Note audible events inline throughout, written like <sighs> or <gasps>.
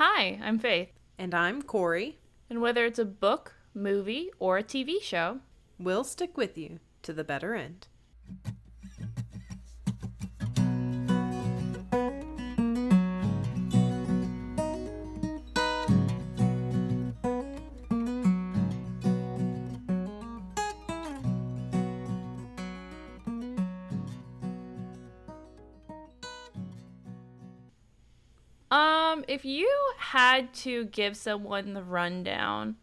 Hi, I'm Faith. And I'm Corey. And whether it's a book, movie, or a TV show, we'll stick with you to the better end. If you had to give someone the rundown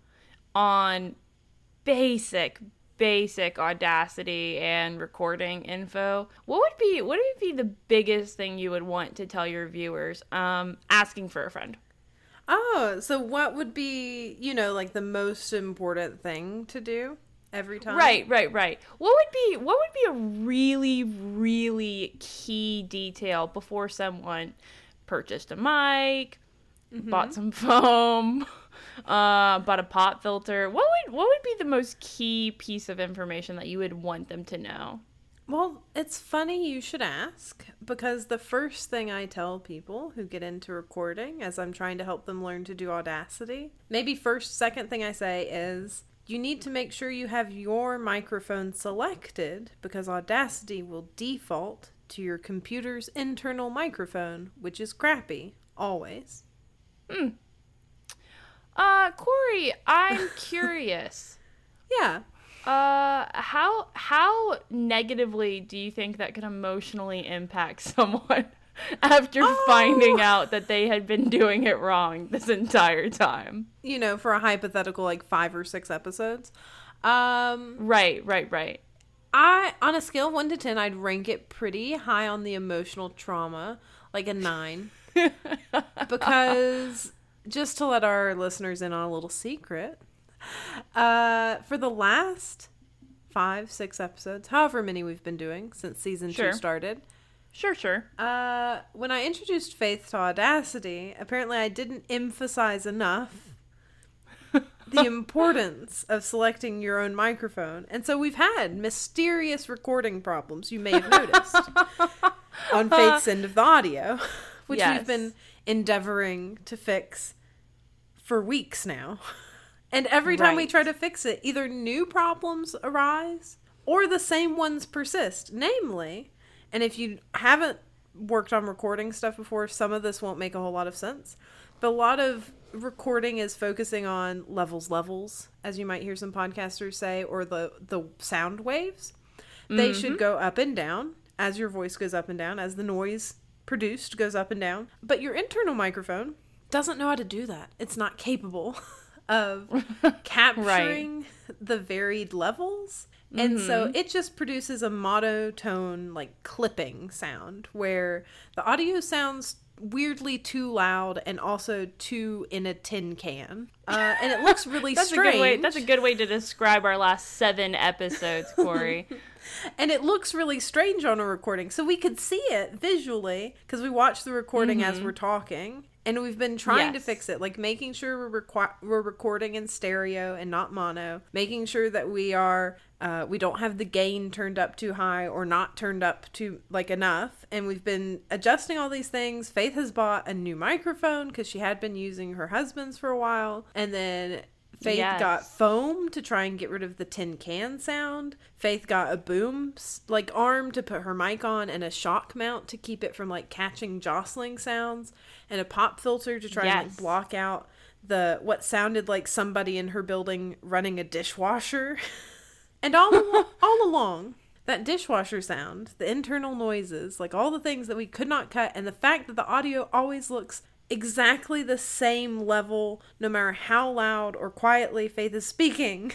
on basic basic audacity and recording info what would be what would be the biggest thing you would want to tell your viewers um asking for a friend? Oh so what would be you know like the most important thing to do every time? Right right right. What would be what would be a really really key detail before someone purchased a mic, mm-hmm. bought some <laughs> foam, uh, bought a pop filter. What would what would be the most key piece of information that you would want them to know? Well, it's funny you should ask because the first thing I tell people who get into recording as I'm trying to help them learn to do Audacity, maybe first, second thing I say is you need to make sure you have your microphone selected because Audacity will default to your computer's internal microphone, which is crappy, always. Hmm. Uh, Corey, I'm <laughs> curious. yeah. Uh, how how negatively do you think that could emotionally impact <laughs> someone after oh. finding out that they had been doing it wrong this entire time? You know, for a hypothetical like five or six episodes. Um, right, right, right. I on a scale of one to ten, I'd rank it pretty high on the emotional trauma, like a nine. Because just to let our listeners in on a little secret, uh, for the last five, six episodes, however many we've been doing since season sure. two started. Sure, sure. Uh, when I introduced Faith to Audacity, apparently I didn't emphasize enough the <laughs> importance of selecting your own microphone. And so we've had mysterious recording problems you may have noticed <laughs> on Faith's end of the audio, which yes. we've been endeavoring to fix for weeks now. <laughs> And every time right. we try to fix it, either new problems arise or the same ones persist. Namely, and if you haven't worked on recording stuff before, some of this won't make a whole lot of sense. But a lot of recording is focusing on levels levels as you might hear some podcasters say or the the sound waves they mm-hmm. should go up and down as your voice goes up and down as the noise produced goes up and down but your internal microphone doesn't know how to do that it's not capable <laughs> of <laughs> capturing right. the varied levels and mm-hmm. so it just produces a monotone like clipping sound where the audio sounds weirdly too loud and also too in a tin can. Uh, and it looks <laughs> really that's strange. A good way, that's a good way to describe our last seven episodes, Corey. And it looks really strange on a recording. So we could see it visually because we watch the recording mm-hmm. as we're talking and we've been trying yes. to fix it like making sure we're, requ- we're recording in stereo and not mono making sure that we are uh, we don't have the gain turned up too high or not turned up to like enough and we've been adjusting all these things faith has bought a new microphone because she had been using her husband's for a while and then Faith yes. got foam to try and get rid of the tin can sound. Faith got a boom like arm to put her mic on and a shock mount to keep it from like catching jostling sounds and a pop filter to try yes. and like, block out the what sounded like somebody in her building running a dishwasher. <laughs> and all al- <laughs> all along that dishwasher sound, the internal noises, like all the things that we could not cut and the fact that the audio always looks exactly the same level no matter how loud or quietly Faith is speaking.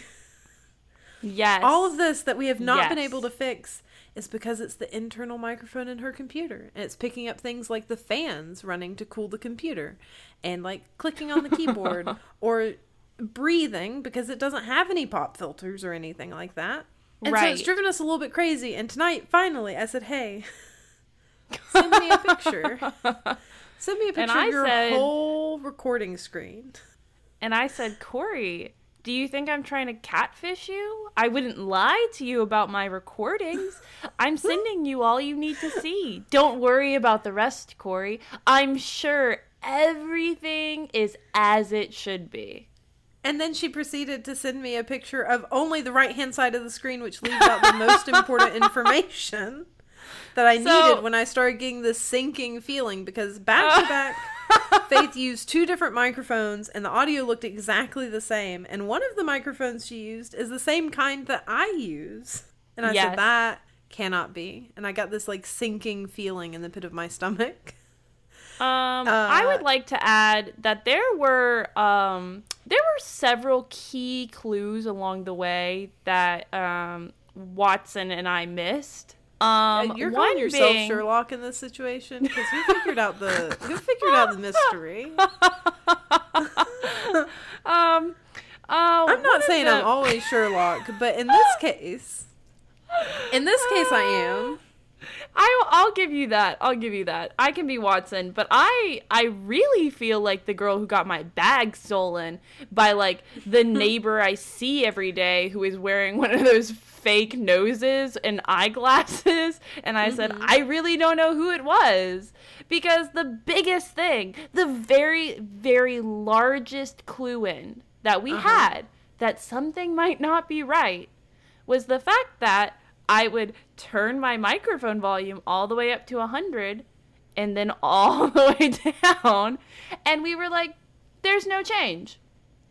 Yes. All of this that we have not yes. been able to fix is because it's the internal microphone in her computer and it's picking up things like the fans running to cool the computer and like clicking on the keyboard <laughs> or breathing because it doesn't have any pop filters or anything like that. And right. so it's driven us a little bit crazy. And tonight, finally, I said, hey, <laughs> send me a picture. <laughs> Send me a picture of your said, whole recording screen. And I said, Corey, do you think I'm trying to catfish you? I wouldn't lie to you about my recordings. I'm <laughs> sending you all you need to see. Don't worry about the rest, Corey. I'm sure everything is as it should be. And then she proceeded to send me a picture of only the right hand side of the screen, which leaves out the most <laughs> important information that I So- needed when I started getting this sinking feeling because back to back, <laughs> Faith used two different microphones and the audio looked exactly the same. And one of the microphones she used is the same kind that I use. And I Yes. said, that cannot be. And I got this like sinking feeling in the pit of my stomach. Um, I would Uh, like to add that there were um, there were several key clues along the way that um, Watson and I missed. Um, You're calling yourself being- Sherlock in this situation because who figured out the who figured out the mystery? <laughs> Um, uh, I'm not saying I'm always Sherlock, but in this case, in this case, I am. I, I'll give you that. I'll give you that. I can be Watson, but I I really feel like the girl who got my bag stolen by like the <laughs> neighbor I see every day who is wearing one of those fake noses and eyeglasses. And I said, mm-hmm. I really don't know who it was because the biggest thing, the very very largest clue in that we uh-huh. had that something might not be right was the fact that I would turn my microphone volume all the way up to 100 and then all <laughs> the way down. And we were like, there's no change.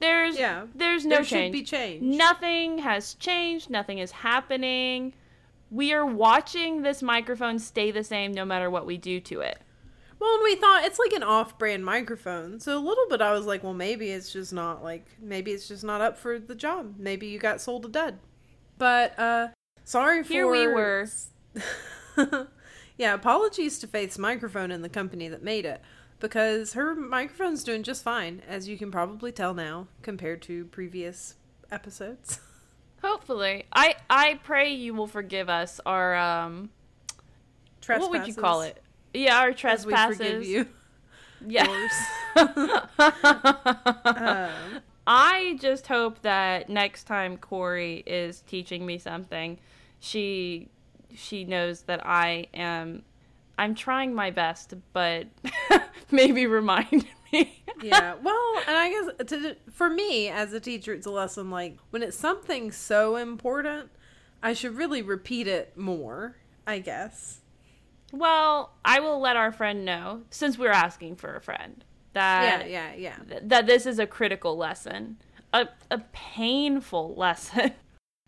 There's Yeah, there's no there change. should be change. Nothing has changed, nothing is happening. We are watching this microphone stay the same no matter what we do to it. Well, and we thought it's like an off-brand microphone, so a little bit I was like, well, maybe it's just not like maybe it's just not up for the job. Maybe you got sold a dud. But uh, sorry for Here we were. <laughs> yeah, apologies to Faith's microphone and the company that made it because her microphone's doing just fine, as you can probably tell now compared to previous episodes. <laughs> Hopefully. I I pray you will forgive us our um what would you call it? Yeah, our As we trespasses. forgive you. <laughs> Yeah. Um, I just hope that next time Corey is teaching me something, she she knows that I am I'm trying my best, but <laughs> maybe remind me. <laughs> yeah, well, and I guess to, for me as a teacher, it's a lesson like when it's something so important, I should really repeat it more. I guess. well, I will let our friend know since we're asking for a friend Yeah, that yeah, yeah. th- that this is a critical lesson, a a painful <laughs> lesson.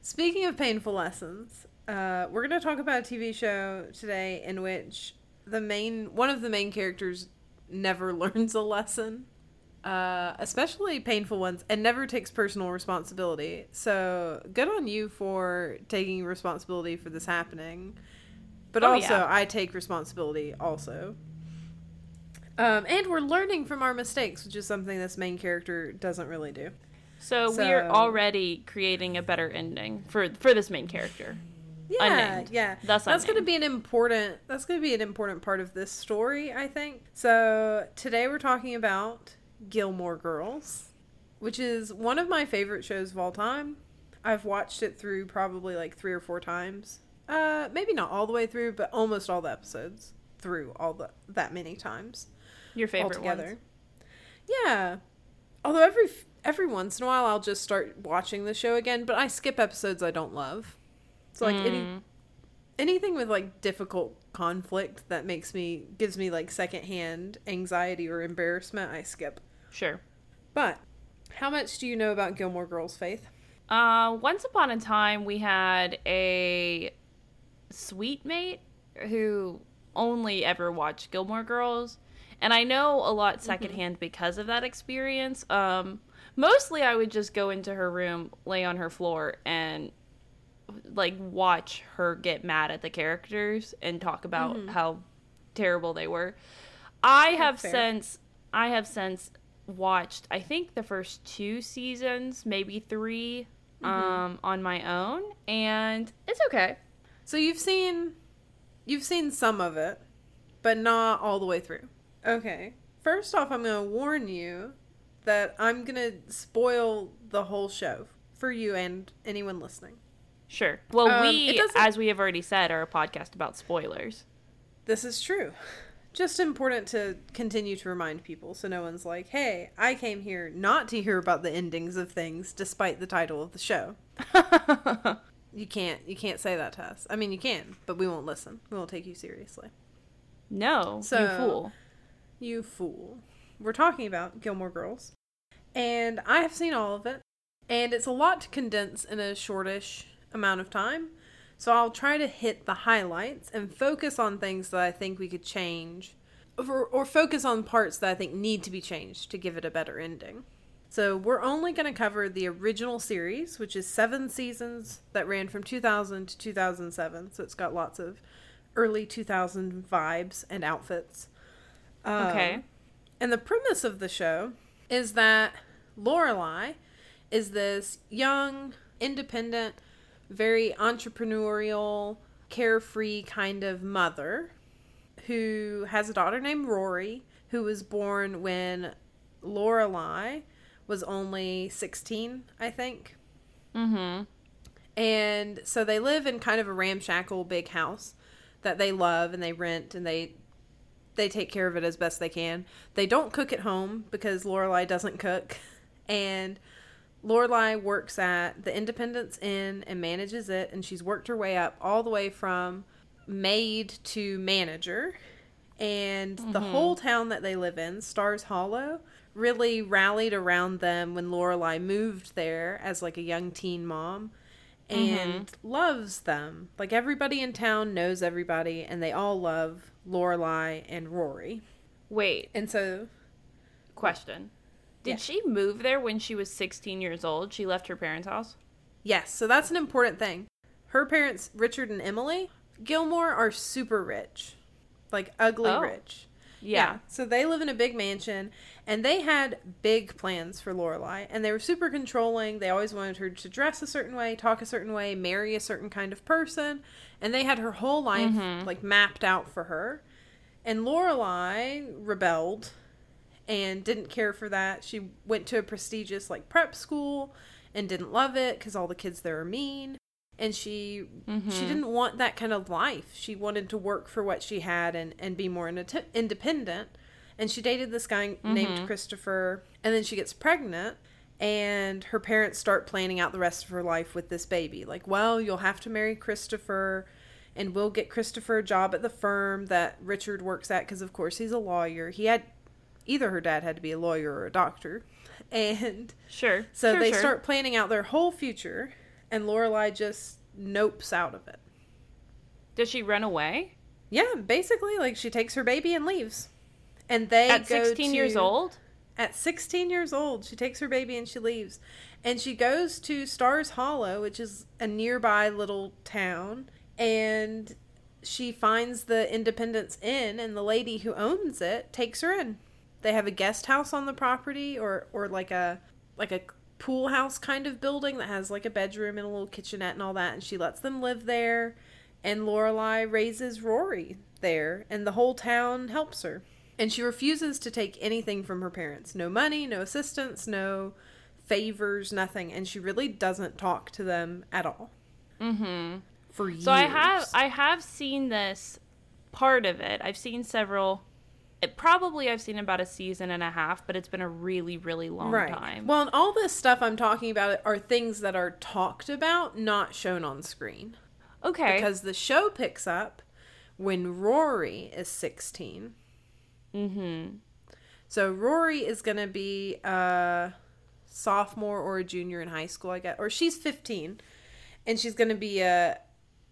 Speaking of painful lessons, uh, we're going to talk about a TV show today in which the main one of the main characters never <laughs> learns a lesson, uh, especially painful ones, and never takes personal responsibility. So good on you for taking responsibility for this happening. But Oh, also, yeah. I take responsibility also. Um, and we're learning from our mistakes, which is something this main character doesn't really do. So, we are already creating a better ending for for this main character. Yeah, Unnamed. yeah. Thus that's going to be an important. That's going to be an important part of this story, I think. So today we're talking about Gilmore Girls, which is one of my favorite shows of all time. I've watched it through probably like three or four times. Uh, maybe not all the way through, but almost all the episodes through all the that many times Your favorite altogether. ones. Yeah. Although every every once in a while I'll just start watching the show again, but I skip episodes I don't love. So like any Mm. anything with like difficult conflict that makes me gives me like secondhand anxiety or embarrassment, I skip. Sure. But how much do you know about Gilmore Girls, Faith? Uh, once upon a time, we had a sweet mate who only ever watched Gilmore Girls, and I know a lot secondhand because of that experience. Um, mostly, I would just go into her room, lay on her floor, and like watch her get mad at the characters and talk about how terrible they were. I have fair. since I have since watched I think the first two seasons, maybe 3 um on my own and it's okay. So you've seen you've seen some of it, but not all the way through. Okay. First off, I'm going to warn you that I'm going to spoil the whole show for you and anyone listening. Sure. Well, Um, we as we have already said are a podcast about spoilers. This is true. <laughs> just important to continue to remind people so no one's like, hey, I came here not to hear about the endings of things despite the title of the show. <laughs> you can't you can't say that to us. I mean you can, but we won't listen. We won't take you seriously. no, So- you fool. You fool. We're talking about Gilmore Girls. And I have seen all of it. And it's a lot to condense in a shortish amount of time. So I'll try to hit the highlights and focus on things that I think we could change. Or, or focus on parts that I think need to be changed to give it a better ending. So we're only going to cover the original series, which is seven seasons that ran from 2000 to 2007. So it's got lots of early 2000 vibes and outfits. Um, Okay. And the premise of the show is that Lorelai is this young, independent, very entrepreneurial, carefree kind of mother who has a daughter named Rory, who was born when Lorelai was only 16, I think. Mm-hmm. And so they live in kind of a ramshackle big house that they love and they rent and they they take care of it as best they can. They don't cook at home because Lorelai doesn't cook. And Lorelai works at the Independence Inn and manages it and she's worked her way up all the way from maid to manager. And the mm-hmm. whole town that they live in, Stars Hollow, really rallied around them when Lorelai moved there as like a young teen mom Mm-hmm. and loves them. Like everybody in town knows everybody and they all love Lorelai and Rory. Wait, And so question. Did Yeah. she move there when she was 16 years old? She left her parents' house? Yes, so that's an important thing. Her parents, Richard and Emily Gilmore, are super rich. Like ugly Oh. rich. Yeah. So they live in a big mansion and they had big plans for Lorelai and they were super controlling. They always wanted her to dress a certain way, talk a certain way, marry a certain kind of person, and they had her whole life mm-hmm. like mapped out for her. And Lorelai rebelled and didn't care for that. She went to a prestigious like prep school and didn't love it cuz all the kids there are mean. And she she mm-hmm. didn't want that kind of life. She wanted to work for what she had and and be more inde- independent. And she dated this guy named mm-hmm. Christopher and then she gets pregnant and her parents start planning out the rest of her life with this baby. Like, well, you'll have to marry Christopher and we'll get Christopher a job at the firm that Richard works at because of course he's a lawyer. He had either her dad had to be a lawyer or a doctor. And Sure. so Sure, they sure. start planning out their whole future and Lorelai just nopes out of it. Does she run away? Yeah, basically like she takes her baby and leaves. And they At go 16 years old? At 16 years old, she takes her baby and she leaves. And she goes to Stars Hollow, which is a nearby little town, and she finds the Independence Inn and the lady who owns it takes her in. They have a guest house on the property or or like a like a pool house kind of building that has like a bedroom and a little kitchenette and all that and she lets them live there and Lorelai raises Rory there and the whole town helps her. And she refuses to take anything from her parents. No money, no assistance, no favors, nothing. And she really doesn't talk to them at all. Mm-hmm. For years. So I have I have seen this part of it. I've seen several. It, probably I've seen about a season and a half, but it's been a really really long right. time. Well, and all this stuff I'm talking about are things that are talked about, not shown on screen. okay. Because the show picks up when Rory is 16. mm-hmm. So Rory is going to be a sophomore or a junior in high school, I guess. Or she's 15 and she's going to be a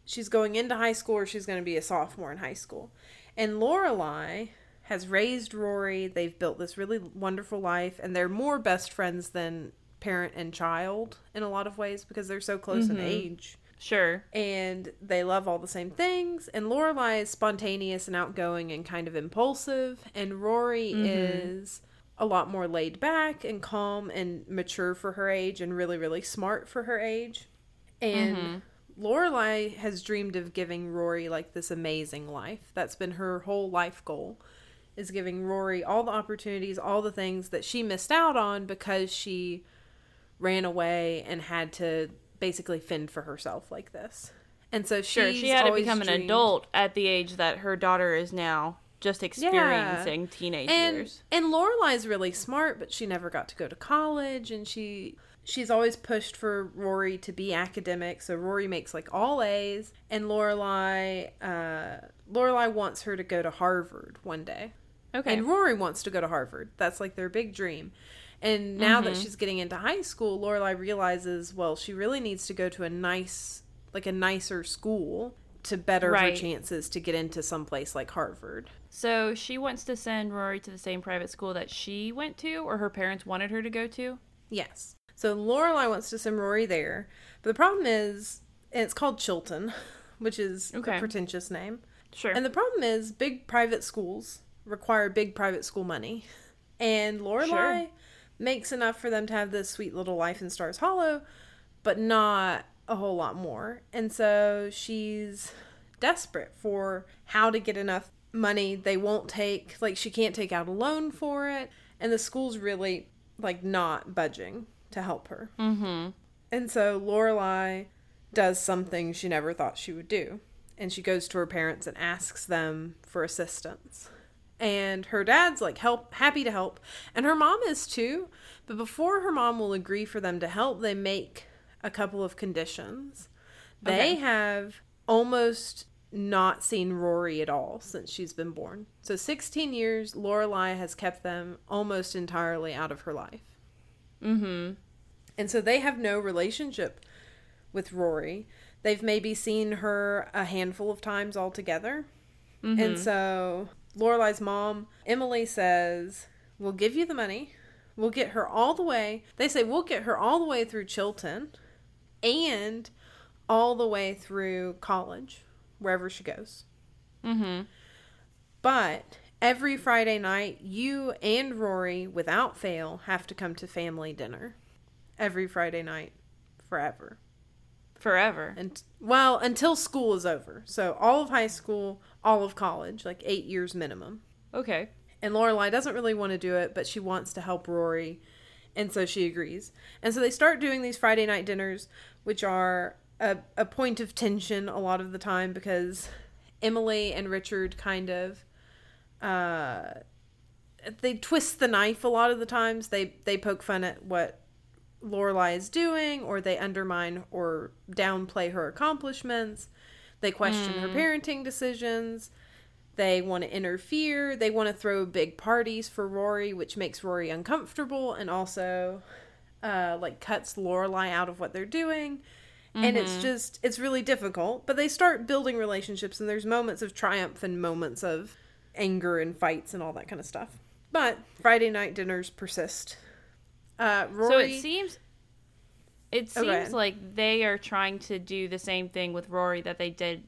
she's going into high school or she's going to be a sophomore in high school. And Lorelai has raised Rory. They've built this really wonderful life and they're more best friends than parent and child in a lot of ways because they're so close in mm-hmm. age Sure. and they love all the same things. And Lorelai is spontaneous and outgoing and kind of impulsive, and Rory mm-hmm. is a lot more laid back and calm and mature for her age and really really smart for her age. And mm-hmm. Lorelai has dreamed of giving Rory like this amazing life. That's been her whole life goal. Is giving Rory all the opportunities, all the things that she missed out on because she ran away and had to basically fend for herself like this. And so Sure. She had to become an dreamed- adult at the age that her daughter is now. just experiencing teenage and years. and Lorelai's really smart, but she never got to go to college, and she she's always pushed for Rory to be academic. So Rory makes like all A's, and Lorelai uh, Lorelai wants her to go to Harvard one day, Okay. and Rory wants to go to Harvard. That's like their big dream. And now that Mhm. she's getting into high school, Lorelai realizes, well, she really needs to go to a nice, like a nicer school to better Right. her chances to get into some place like Harvard. so she wants to send Rory to the same private school that she went to, or her parents wanted her to go to. Yes. So Lorelai wants to send Rory there, but the problem is, and it's called Chilton, <laughs> which is Okay. a pretentious name. Sure. And the problem is, big private schools require big private school money, and Lorelai Sure. makes enough for them to have this sweet little life in Stars Hollow, but not a whole lot more. And so she's desperate for how to get enough money. They won't take like she can't take out a loan for it, and the school's really like not budging to help her. mm-hmm. And so Lorelai does something she never thought she would do. And she goes to her parents and asks them for assistance. And her dad's like help happy to help. And her mom is too. But before her mom will agree for them to help, they make a couple of conditions. They Okay. have almost not seen Rory at all since she's been born. So 16 years, Lorelai has kept them almost entirely out of her life. Mm-hmm. And so they have no relationship with Rory. They've maybe seen her a handful of times altogether. Mm-hmm. And so Lorelai's mom, Emily, says, We'll give you the money. We'll get her all the way. They say, We'll get her all the way through Chilton and all the way through college, wherever she goes. Mm-hmm. But every Friday night, you and Rory, without fail, have to come to family dinner. Every Friday night, forever. Forever. And well, until school is over. So all of high school, all of college, like eight years minimum. Okay. And Lorelai doesn't really want to do it, but she wants to help Rory, and so she agrees. And so they start doing these Friday night dinners, which are a, a point of tension a lot of the time because Emily and Richard kind of uh, they twist the knife a lot of the times. They they poke fun at what Lorelai is doing, or they undermine or downplay her accomplishments. They question her parenting decisions. They want to interfere. They want to throw big parties for Rory, which makes Rory uncomfortable and also uh, like cuts Lorelai out of what they're doing. And it's just it's really difficult. But they start building relationships, and there's moments of triumph and moments of anger and fights and all that kind of stuff. But Friday night dinners persist. Uh, Rory, So it seems it Oh, seems ahead. like they are trying to do the same thing with Rory that they did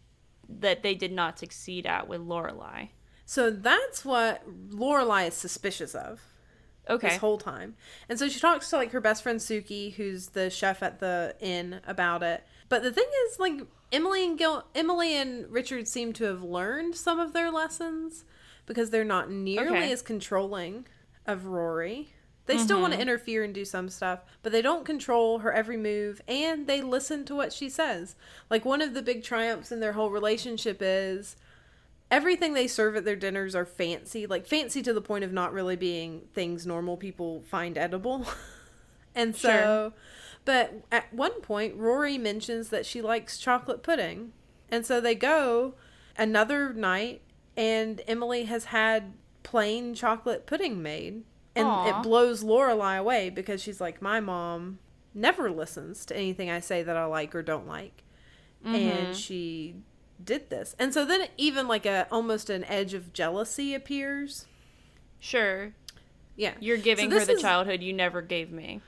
that they did not succeed at with Lorelai. so that's what Lorelai is suspicious of. Okay. this whole time. And so she talks to like her best friend Sookie, who's the chef at the inn, about it. But the thing is, like Emily and Gil- Emily and Richard seem to have learned some of their lessons because they're not nearly Okay. as controlling of Rory. They still want to mm-hmm. interfere and do some stuff, but they don't control her every move and they listen to what she says. Like one of the big triumphs in their whole relationship is everything they serve at their dinners are fancy, like fancy to the point of not really being things normal people find edible. <laughs> and so, Sure. but at one point, Rory mentions that she likes chocolate pudding. And so they go another night, and Emily has had plain chocolate pudding made. And Aw. it blows Lorelai away because she's like, My mom never listens to anything I say that I like or don't like. And mm-hmm. she did this. And so then even like a almost an edge of jealousy appears. Sure. Yeah. You're giving So her the is- childhood you never gave me.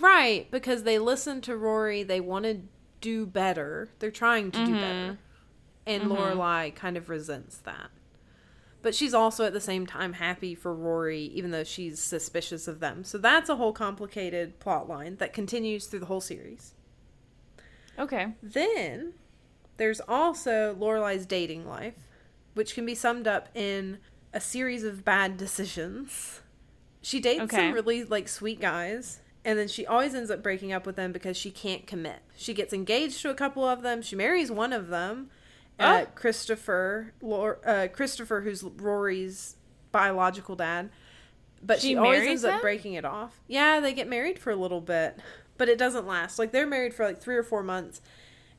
Right, because they listen to Rory, they want to do better. They're trying to do mm-hmm. better. And mm-hmm. Lorelai kind of resents that. But she's also at the same time happy for Rory, even though she's suspicious of them. So that's a whole complicated plot line that continues through the whole series. Okay. Then there's also Lorelai's dating life, which can be summed up in a series of bad decisions. She dates Okay. some really like sweet guys, and then she always ends up breaking up with them because she can't commit. She gets engaged to a couple of them, she marries one of them, Uh, Oh. Christopher, Lor- uh, Christopher, who's Rory's biological dad, but she, She always ends up breaking it off. Yeah, they get married for a little bit, but it doesn't last. Like they're married for like three or four months,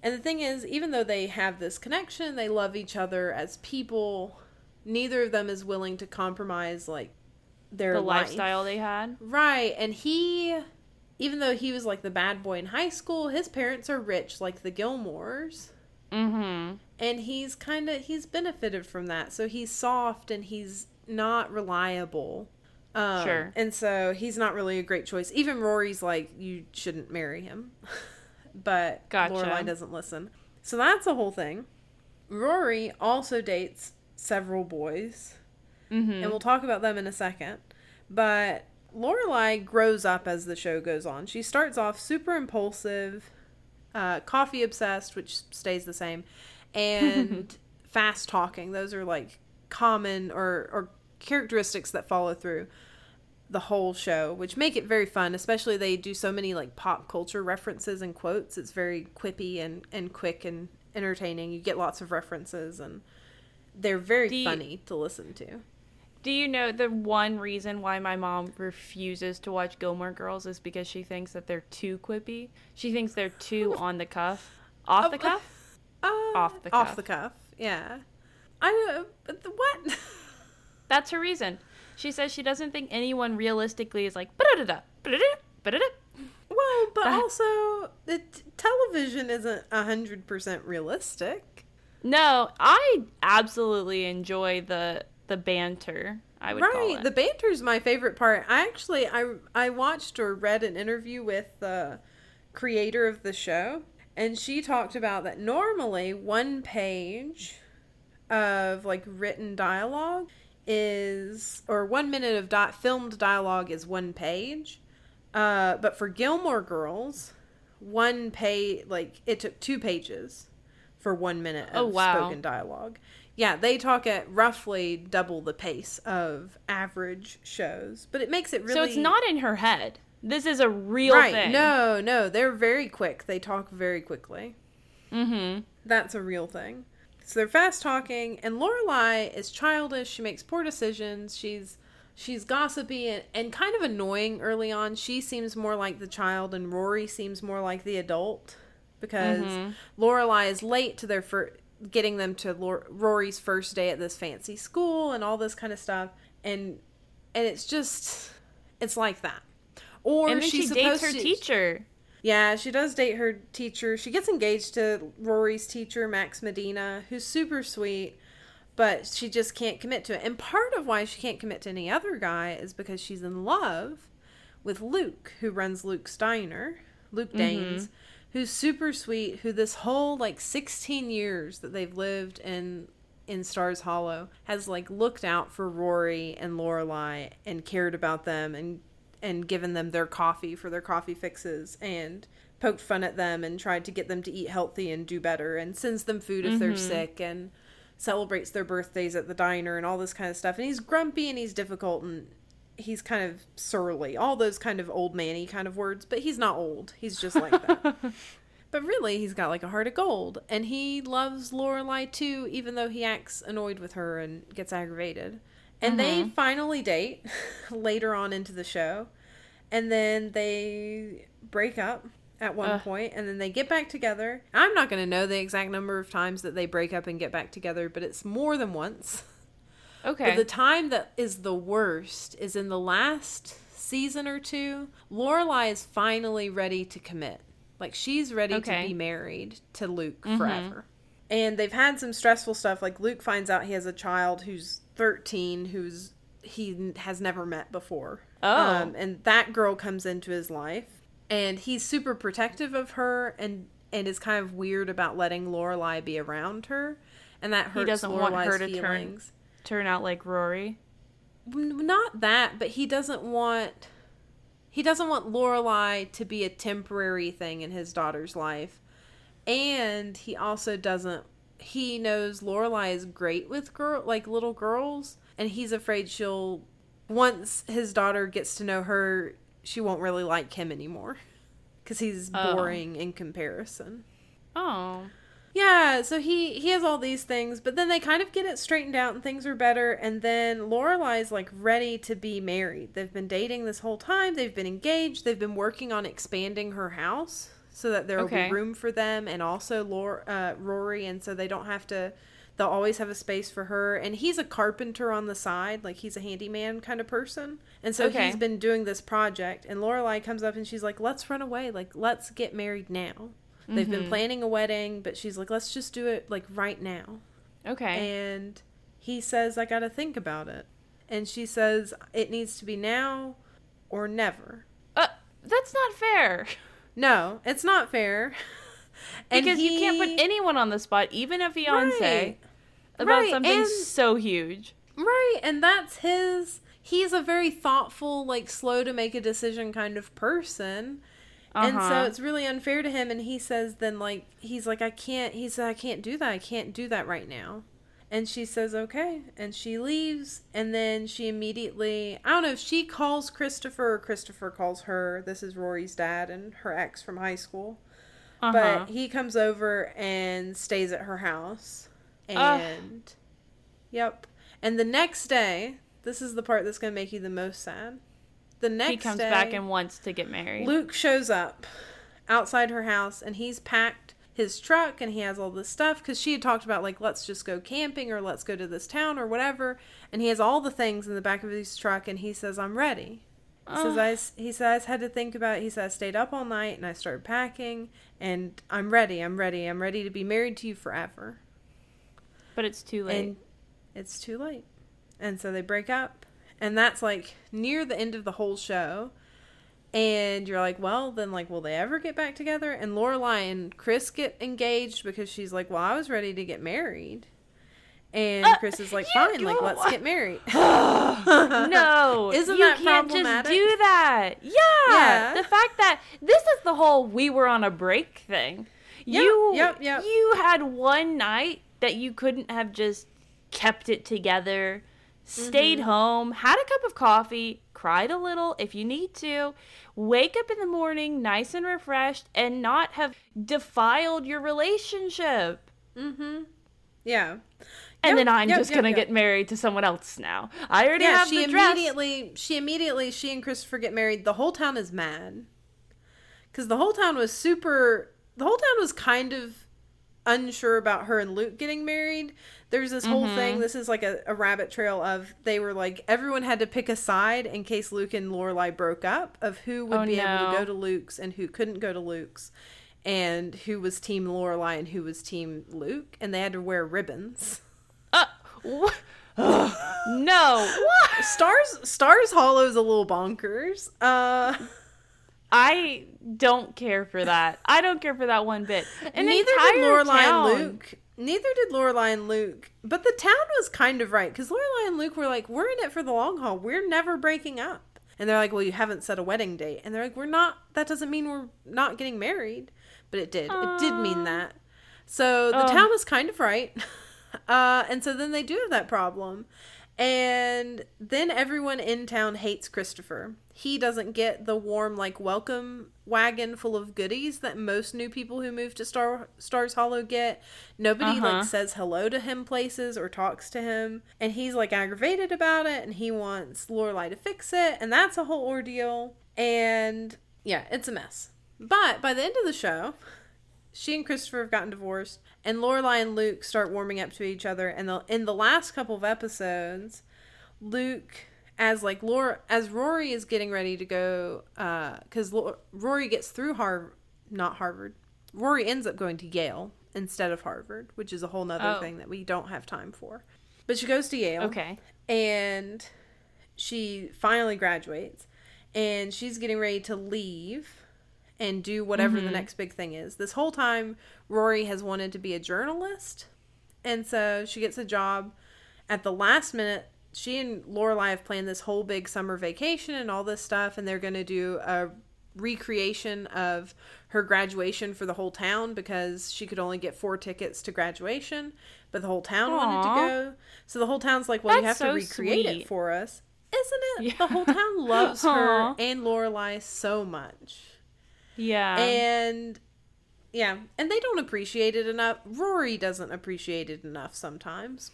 and the thing is, even though they have this connection, they love each other as people. Neither of them is willing to compromise like their The life. lifestyle they had. Right, and he, even though he was like the bad boy in high school, his parents are rich, like the Gilmores, Mm-hmm. And he's kind of he's benefited from that. So he's soft and he's not reliable. Um, Sure. And so he's not really a great choice. Even Rory's like, you shouldn't marry him, <laughs> but Gotcha. Lorelai doesn't listen. So that's the whole thing. Rory also dates several boys Mm-hmm. and we'll talk about them in a second. But Lorelai grows up as the show goes on. She starts off super impulsive, uh, coffee obsessed, which stays the same, and <laughs> fast talking. Those are like common or or characteristics that follow through the whole show, which make it very fun. Especially they do so many like pop culture references and quotes. It's very quippy and and quick and entertaining. You get lots of references and. They're very Do you- funny to listen to. Do you know the one reason why my mom refuses to watch Gilmore Girls is because she thinks that they're too quippy? She thinks they're too <laughs> on the cuff. Off the <laughs> cuff? Uh, Off the Off cuff. the cuff. Yeah. I uh, but the- what? <laughs> That's her reason. She says she doesn't think anyone realistically is like "Ba-da-da-da, ba-da-da, ba-da-da." well, but That- also the t- television isn't hundred percent realistic. No, I absolutely enjoy the the banter. I would call right. it. The banter's my favorite part. I actually I I watched or read an interview with the creator of the show, and she talked about that normally one page of like written dialogue is or one minute of di- filmed dialogue is one page. Uh, but for Gilmore Girls, one page like it took two pages for one minute of Oh, wow. spoken dialogue. Yeah, they talk at roughly double the pace of average shows, but it makes it really So it's not in her head. This is a real right. thing. No, no, they're very quick. They talk very quickly. Mm-hmm. That's a real thing. So they're fast talking, and Lorelai is childish. She makes poor decisions. She's she's gossipy and, and kind of annoying early on. She seems more like the child, and Rory seems more like the adult because Mhm. Lorelai is late to their fir- getting them to Lor- Rory's first day at this fancy school and all this kind of stuff, and and it's just it's like that. Or And then she dates her to- teacher. yeah, she does date her teacher. She gets engaged to Rory's teacher, Max Medina, who's super sweet, but she just can't commit to it. And part of why she can't commit to any other guy is because she's in love with Luke, who runs Luke's Diner, Luke mm-hmm. Danes, who's super sweet, who this whole like 16 years that they've lived in in Stars Hollow has like looked out for Rory and Lorelai and cared about them and and given them their coffee for their coffee fixes and poked fun at them and tried to get them to eat healthy and do better and sends them food if they're mm-hmm. sick and celebrates their birthdays at the diner and all this kind of stuff. And he's grumpy and he's difficult and he's kind of surly. All those kind of old manny kind of words, but he's not old. He's just like that. <laughs> But really, he's got like a heart of gold, and he loves Lorelai too, even though he acts annoyed with her and gets aggravated. And they mm-hmm. finally date <laughs> later on into the show, and then they break up at one Ugh. point, and then they get back together. I'm not going to know the exact number of times that they break up and get back together, but it's more than once. Okay. But the time that is the worst is in the last season or two. Lorelai is finally ready to commit. Like she's ready Okay. to be married to Luke Mhm. forever. And they've had some stressful stuff. Like Luke finds out he has a child who's 13, who's he has never met before. Oh. Um, and that girl comes into his life, and he's super protective of her, and and is kind of weird about letting Lorelai be around her, and that hurts doesn't Lorelai's want her to turn- Turn out like Rory. Not that, but he doesn't want he doesn't want Lorelai to be a temporary thing in his daughter's life. And he also doesn't he knows Lorelai is great with girl like little girls and he's afraid she'll once his daughter gets to know her, she won't really like him anymore cuz he's Oh. boring in comparison. Oh. Yeah, so he he has all these things, but then they kind of get it straightened out and things are better. And then Lorelai's like ready to be married. They've been dating this whole time. They've been engaged. They've been working on expanding her house so that there will Okay. be room for them and also Lor- uh, Rory, and so they don't have to. They'll always have a space for her. And he's a carpenter on the side, like he's a handyman kind of person. And so Okay. he's been doing this project. And Lorelai comes up and she's like, "Let's run away. Like, let's get married now." They've been planning a wedding, but she's like, "Let's just do it like right now." Okay. And he says, "I got to think about it." And she says, "It needs to be now or never." uh, that's not fair. No, it's not fair. <laughs> And because you can't put anyone on the spot, even a fiance, Right. about Right, something and- so huge. Right, and that's his he's a very thoughtful, like slow to make a decision kind of person. And so Uh-huh. it's really unfair to him and he says then like he's like I can't he said I can't do that. I can't do that right now. And she says okay and she leaves and then she immediately I don't know if she calls Christopher or Christopher calls her. This is Rory's dad and her ex from high school. Uh-huh. But he comes over and stays at her house. And yep. And the next day, this is the part that's going to make you the most sad. The next he comes day, back and wants to get married. Luke shows up outside her house and he's packed his truck and he has all this stuff because she had talked about like let's just go camping or let's go to this town or whatever and he has all the things in the back of his truck and he says i'm ready he says. I, he says I had to think about it. He says I stayed up all night and I started packing and I'm ready. I'm ready. I'm ready to be married to you forever. but it's too late. And it's too late. And so they break up. And that's like near the end of the whole show. And you're like, well, then like, will they ever get back together? And Lorelai and Chris get engaged because she's like, well, I was ready to get married. And Uh, Chris is like, fine, like, let's get married. <laughs> no, <laughs> Isn't you that can't problematic? just do that. Yeah, Yeah. the fact that this is the whole we were on a break thing. Yep, you, yep, yep. you had one night that you couldn't have just kept it together, stayed Mm-hmm. home, had a cup of coffee, cried a little if you need to, wake up in the morning nice and refreshed, and not have defiled your relationship. mm-hmm. Yeah. And then I'm just gonna get married to someone else now. I already yeah, have she the dress. immediately she immediately she and Christopher get married. The whole town is mad because the whole town was super. The whole town was kind of unsure about her and Luke getting married. There's this whole Mm-hmm. thing. This is like a, a rabbit trail of they were like everyone had to pick a side in case Luke and Lorelai broke up of who would Oh, be able to go to Luke's and who couldn't go to Luke's. And who was team Lorelai and who was team Luke, and they had to wear ribbons. <laughs> Uh, no. What? Stars Stars Hollow is a little bonkers. Uh I don't care for that. I don't care for that one bit. An neither did Lorelai town- and Luke. Neither did Lorelai and Luke. But the town was kind of right because Lorelai and Luke were like, "We're in it for the long haul. We're never breaking up." And they're like, "Well, you haven't set a wedding date." And they're like, "We're not. That doesn't mean we're not getting married." But it did. It did mean that. So the town was kind of right. <laughs> Uh, and so then they do have that problem. And then everyone in town hates Christopher. He doesn't get the warm, like, welcome wagon full of goodies that most new people who move to Star Stars Hollow get. Nobody, Uh-huh. like, says hello to him places or talks to him. And he's, like, aggravated about it. And he wants Lorelai to fix it. And that's a whole ordeal. And, yeah, it's a mess. But by the end of the show, she and Christopher have gotten divorced, and Lorelai and Luke start warming up to each other. And the, in the last couple of episodes, Luke, as like Laura, as Rory is getting ready to go, uh, because Rory gets through Harvard, not Harvard. Rory ends up going to Yale instead of Harvard, which is a whole nother Oh. thing that we don't have time for. But she goes to Yale Okay. and she finally graduates and she's getting ready to leave and do whatever the next big thing is. This whole time Rory has wanted to be a journalist and so she gets a job at the last minute. She and Lorelai have planned this whole big summer vacation and all this stuff and they're going to do a recreation of her graduation for the whole town because she could only get four tickets to graduation, but the whole town wanted to go. So the whole town's like, "Well, you have That's to recreate sweet. it for us." Isn't it? Yeah. The whole town loves her <laughs> and Lorelai so much. Yeah. and Yeah, and they don't appreciate it enough. Rory doesn't appreciate it enough sometimes.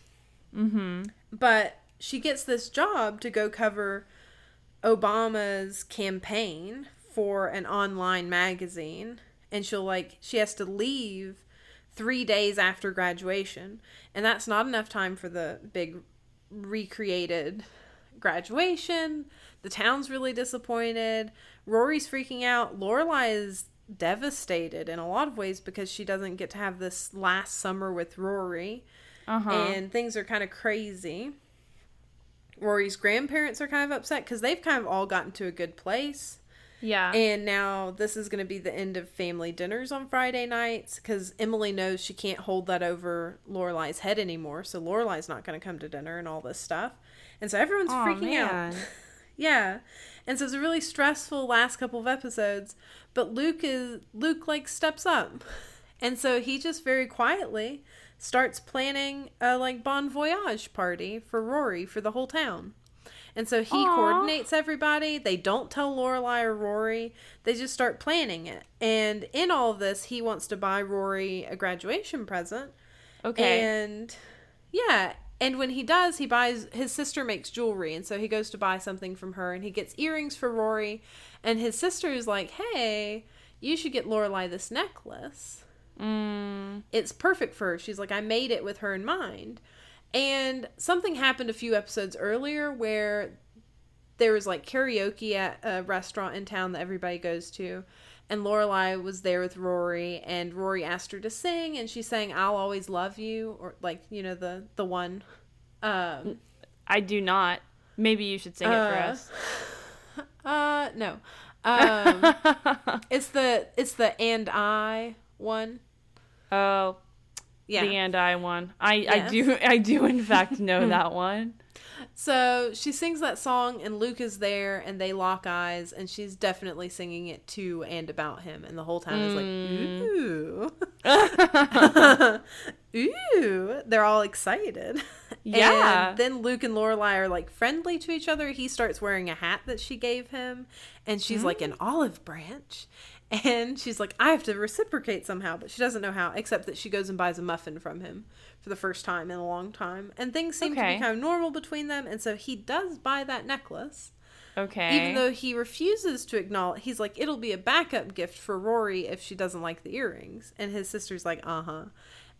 Mm-hmm. But she gets this job to go cover Obama's campaign for an online magazine. And she'll, like, she has to leave three days after graduation. And that's not enough time for the big recreated graduation. The town's really disappointed. Rory's freaking out. Lorelai is devastated in a lot of ways because she doesn't get to have this last summer with Rory. Uh-huh. And things are kind of crazy. Rory's grandparents are kind of upset because they've kind of all gotten to a good place. yeah. And now this is going to be the end of family dinners on Friday nights because Emily knows she can't hold that over Lorelai's head anymore. So Lorelai's not going to come to dinner and all this stuff. And so everyone's freaking out. <laughs> Yeah. And so it's a really stressful last couple of episodes, but Luke is Luke like steps up. And so he just very quietly starts planning a like bon voyage party for Rory for the whole town. And so he Aw. coordinates everybody. They don't tell Lorelai or Rory. They just start planning it. And in all of this, he wants to buy Rory a graduation present. okay. And yeah, and when he does, he buys his sister makes jewelry, and so he goes to buy something from her, and he gets earrings for Rory, and his sister is like, "Hey, you should get Lorelai this necklace. mm, It's perfect for her." She's like, "I made it with her in mind." And something happened a few episodes earlier where there was like karaoke at a restaurant in town that everybody goes to. And Lorelai was there with Rory, and Rory asked her to sing, and she sang "I'll Always Love You," or like you know the the one. Um, I do not. Maybe you should sing it for Uh, us. <laughs> uh, no, um, <laughs> it's the it's the "and I" one. oh, Yeah. the and I one. I I do I do in fact know <laughs> that one. So she sings that song, and Luke is there, and they lock eyes, and she's definitely singing it to and about him, and the whole town is like, mm. ooh, <laughs> ooh. They're all excited. <laughs> Yeah. And then Luke and Lorelai are like friendly to each other. He starts wearing a hat that she gave him, and she's mm. like an olive branch. And she's like, I have to reciprocate somehow, but she doesn't know how, except that she goes and buys a muffin from him for the first time in a long time. And things seem to Okay. be kind of normal between them. And so he does buy that necklace, Okay. even though he refuses to acknowledge. He's like, it'll be a backup gift for Rory if she doesn't like the earrings. And his sister's like, uh huh.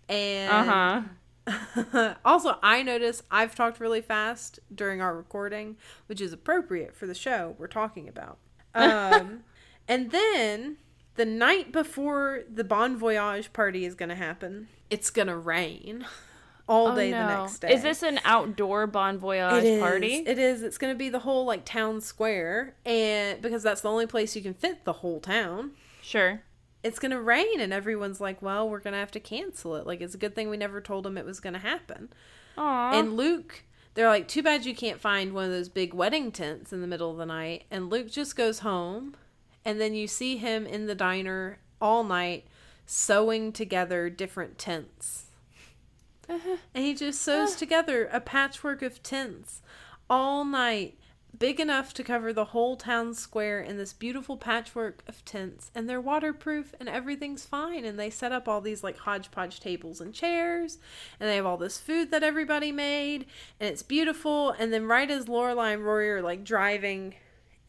And uh <laughs> huh. also, I notice I've talked really fast during our recording, which is appropriate for the show we're talking about. Um, <laughs> and then the night before the Bon Voyage party is going to happen, it's going to rain all Oh, day no. the next day. Is this an outdoor bon voyage It is. party? It is. It's going to be the whole like town square, and because that's the only place you can fit the whole town. Sure. It's going to rain, and everyone's like, "Well, we're going to have to cancel it." Like, it's a good thing we never told them it was going to happen. Aw. And Luke, they're like, too bad you can't find one of those big wedding tents in the middle of the night. And Luke just goes home, and then you see him in the diner all night sewing together different tents. Uh-huh. And he just sews ah. together a patchwork of tents all night, big enough to cover the whole town square in this beautiful patchwork of tents. And they're waterproof and everything's fine. And they set up all these like hodgepodge tables and chairs. And they have all this food that everybody made. And it's beautiful. And then right as Lorelai and Rory are like driving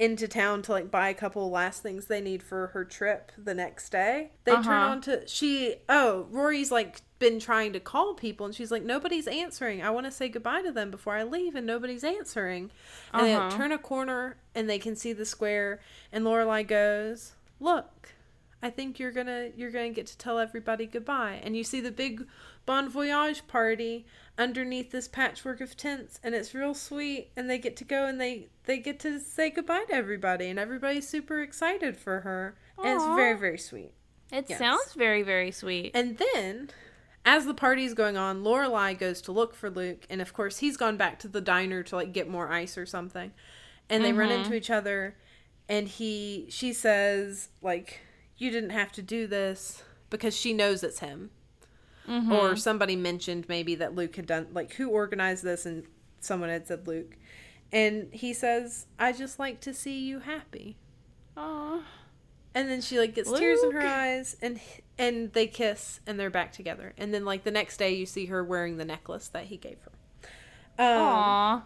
into town to like buy a couple last things they need for her trip the next day. They turn Uh-huh. on to she oh, Rory's like been trying to call people and she's like nobody's answering. I want to say goodbye to them before I leave and nobody's answering. And Uh-huh. they turn a corner and they can see the square and Lorelai goes, "Look, I think you're going to you're going to get to tell everybody goodbye." And you see the big bon voyage party underneath this patchwork of tents and it's real sweet and they get to go and they they get to say goodbye to everybody and everybody's super excited for her and it's very very sweet it yes. sounds very very sweet. and then as the party's going on lorelai goes to look for luke and of course he's gone back to the diner to like get more ice or something and they run Mhm. into each other and he she says like you didn't have to do this because she knows it's him Mhm. or somebody mentioned maybe that Luke had done like who organized this and someone had said Luke and he says I just like to see you happy Aw. And then she like gets tears in her eyes and and they kiss and they're back together. And then like the next day you see her wearing the necklace that he gave her. Um, Aw.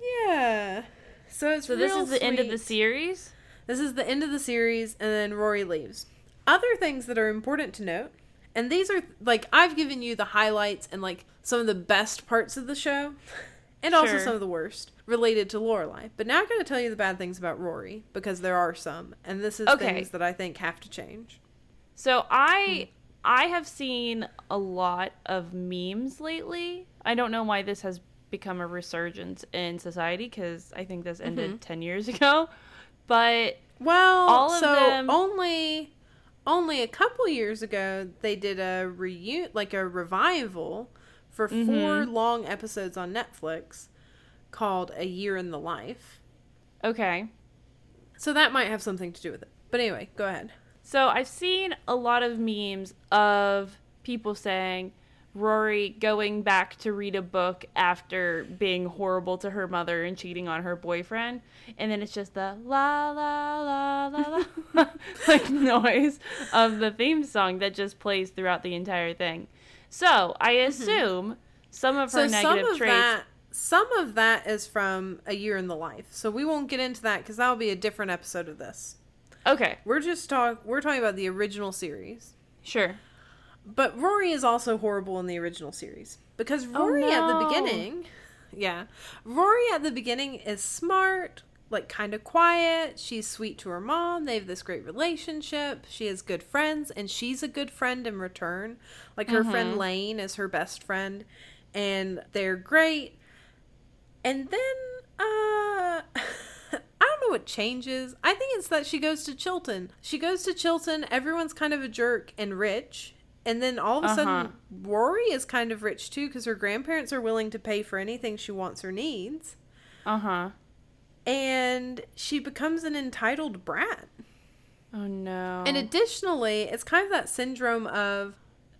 yeah. So it's So this is the end of the series. This is the end of the series, and then Rory leaves. Other things that are important to note, and these are like I've given you the highlights and like some of the best parts of the show, <laughs> and also some of the worst related to Lorelai. But now I'm going to tell you the bad things about Rory because there are some, and this is Okay. things that I think have to change. So I I have seen a lot of memes lately. I don't know why this has become a resurgence in society because I think this ended Mhm. 10 years <laughs> ago. But Well, All of so them- only only a couple years ago they did a reu like a revival for 4 Mhm. long episodes on Netflix called A Year in the Life. okay. So that might have something to do with it. But anyway, go ahead. So I've seen a lot of memes of people saying Rory going back to read a book after being horrible to her mother and cheating on her boyfriend, and then it's just the la la la la la <laughs> like noise of the theme song that just plays throughout the entire thing. So I assume some of her Mm-hmm. So some of traits. that some of that is from A Year in the Life. So we won't get into that cuz that will be a different episode of this. Okay, We're just talk we're talking about the original series. sure. But Rory is also horrible in the original series because Oh, Rory at the beginning, yeah, Rory at the beginning is smart, like kind of quiet. She's sweet to her mom. They have this great relationship. She has good friends, and she's a good friend in return. Like her friend Mhm. Lane is her best friend, and they're great. And then, uh. <laughs> I don't know what changes. I think it's that she goes to Chilton. She goes to Chilton, everyone's kind of a jerk and rich. And then all of a Uh-huh. sudden, Rory is kind of rich too because her grandparents are willing to pay for anything she wants or needs. Uh huh. And she becomes an entitled brat. Oh no. And additionally, it's kind of that syndrome of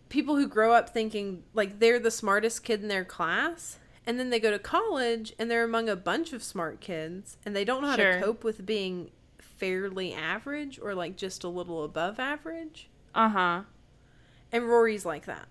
people who grow up thinking like they're the smartest kid in their class. And then they go to college and they're among a bunch of smart kids and they don't know how Sure. to cope with being fairly average or like just a little above average. uh huh. And Rory's like that.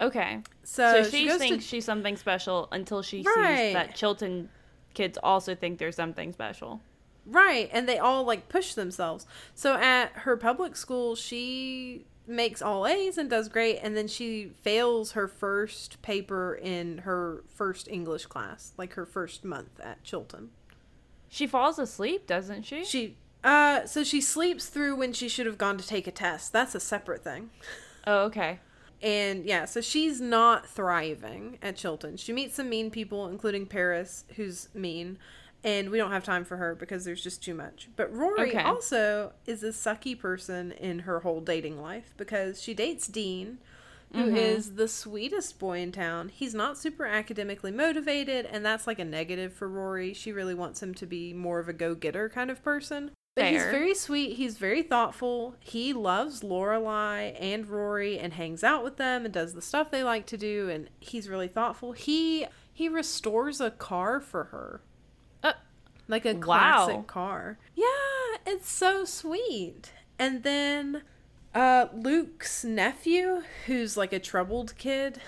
Okay. So, So, she, goes thinks to she's something special until she Right. sees that Chilton kids also think there's something special. Right, and they all like push themselves. So at her public school, she makes all A's and does great, and then she fails her first paper in her first English class, like her first month at Chilton. She falls asleep, doesn't she? She uh so she sleeps through when she should have gone to take a test. That's a separate thing. <laughs> oh, okay. And yeah, so she's not thriving at Chilton. She meets some mean people, including Paris, who's mean, and we don't have time for her because there's just too much. But Rory Okay. also is a sucky person in her whole dating life because she dates Dean, who is Mhm. the sweetest boy in town. He's not super academically motivated, and that's like a negative for Rory. She really wants him to be more of a go getter kind of person. But he's very sweet. He's very thoughtful. He loves Lorelai and Rory and hangs out with them and does the stuff they like to do. And he's really thoughtful. He he restores a car for her, Uh, like a Wow. classic car. Yeah, it's so sweet. And then uh Luke's nephew, who's like a troubled kid,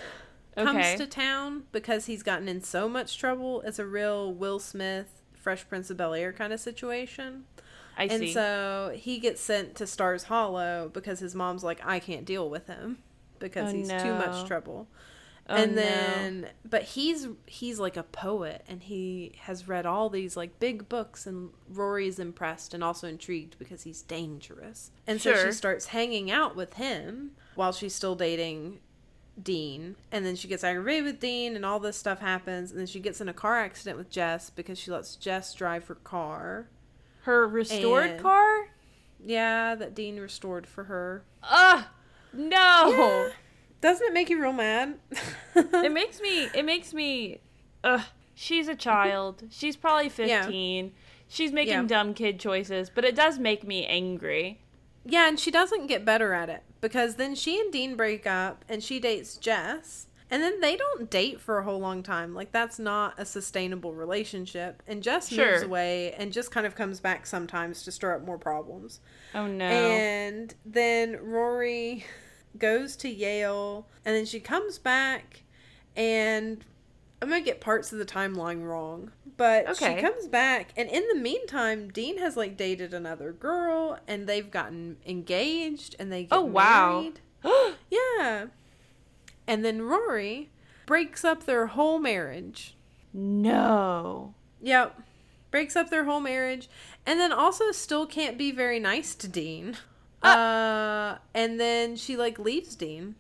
comes Okay. to town because he's gotten in so much trouble. It's a real Will Smith, Fresh Prince of Bel Air kind of situation. I and see. so he gets sent to Stars Hollow because his mom's like, I can't deal with him because Oh, he's too much trouble. Oh, and no. then, but he's he's like a poet, and he has read all these like big books, and Rory's impressed and also intrigued because he's dangerous. And so she starts hanging out with him while she's still dating Dean, and then she gets aggravated with Dean, and all this stuff happens, and then she gets in a car accident with Jess because she lets Jess drive her car. Her restored and- car? Yeah, that Dean restored for her. Ugh. No. Doesn't it make you real mad? <laughs> it makes me it makes me ugh. She's a child. She's probably <laughs> Yeah. 15. She's making Yeah. dumb kid choices, but it does make me angry. yeah, and she doesn't get better at it because then she and Dean break up and she dates Jess. And then they don't date for a whole long time. Like that's not a sustainable relationship. And Jess Sure. moves away and just kind of comes back sometimes to stir up more problems. Oh no. And then Rory goes to Yale and then she comes back and I'm to get parts of the timeline wrong. But Okay. she comes back and in the meantime Dean has like dated another girl and they've gotten engaged and they get Oh, wow. married. <gasps> Yeah. And then Rory breaks up their whole marriage. no. Yep. Breaks up their whole marriage and then also still can't be very nice to Dean. Uh, and then she like leaves Dean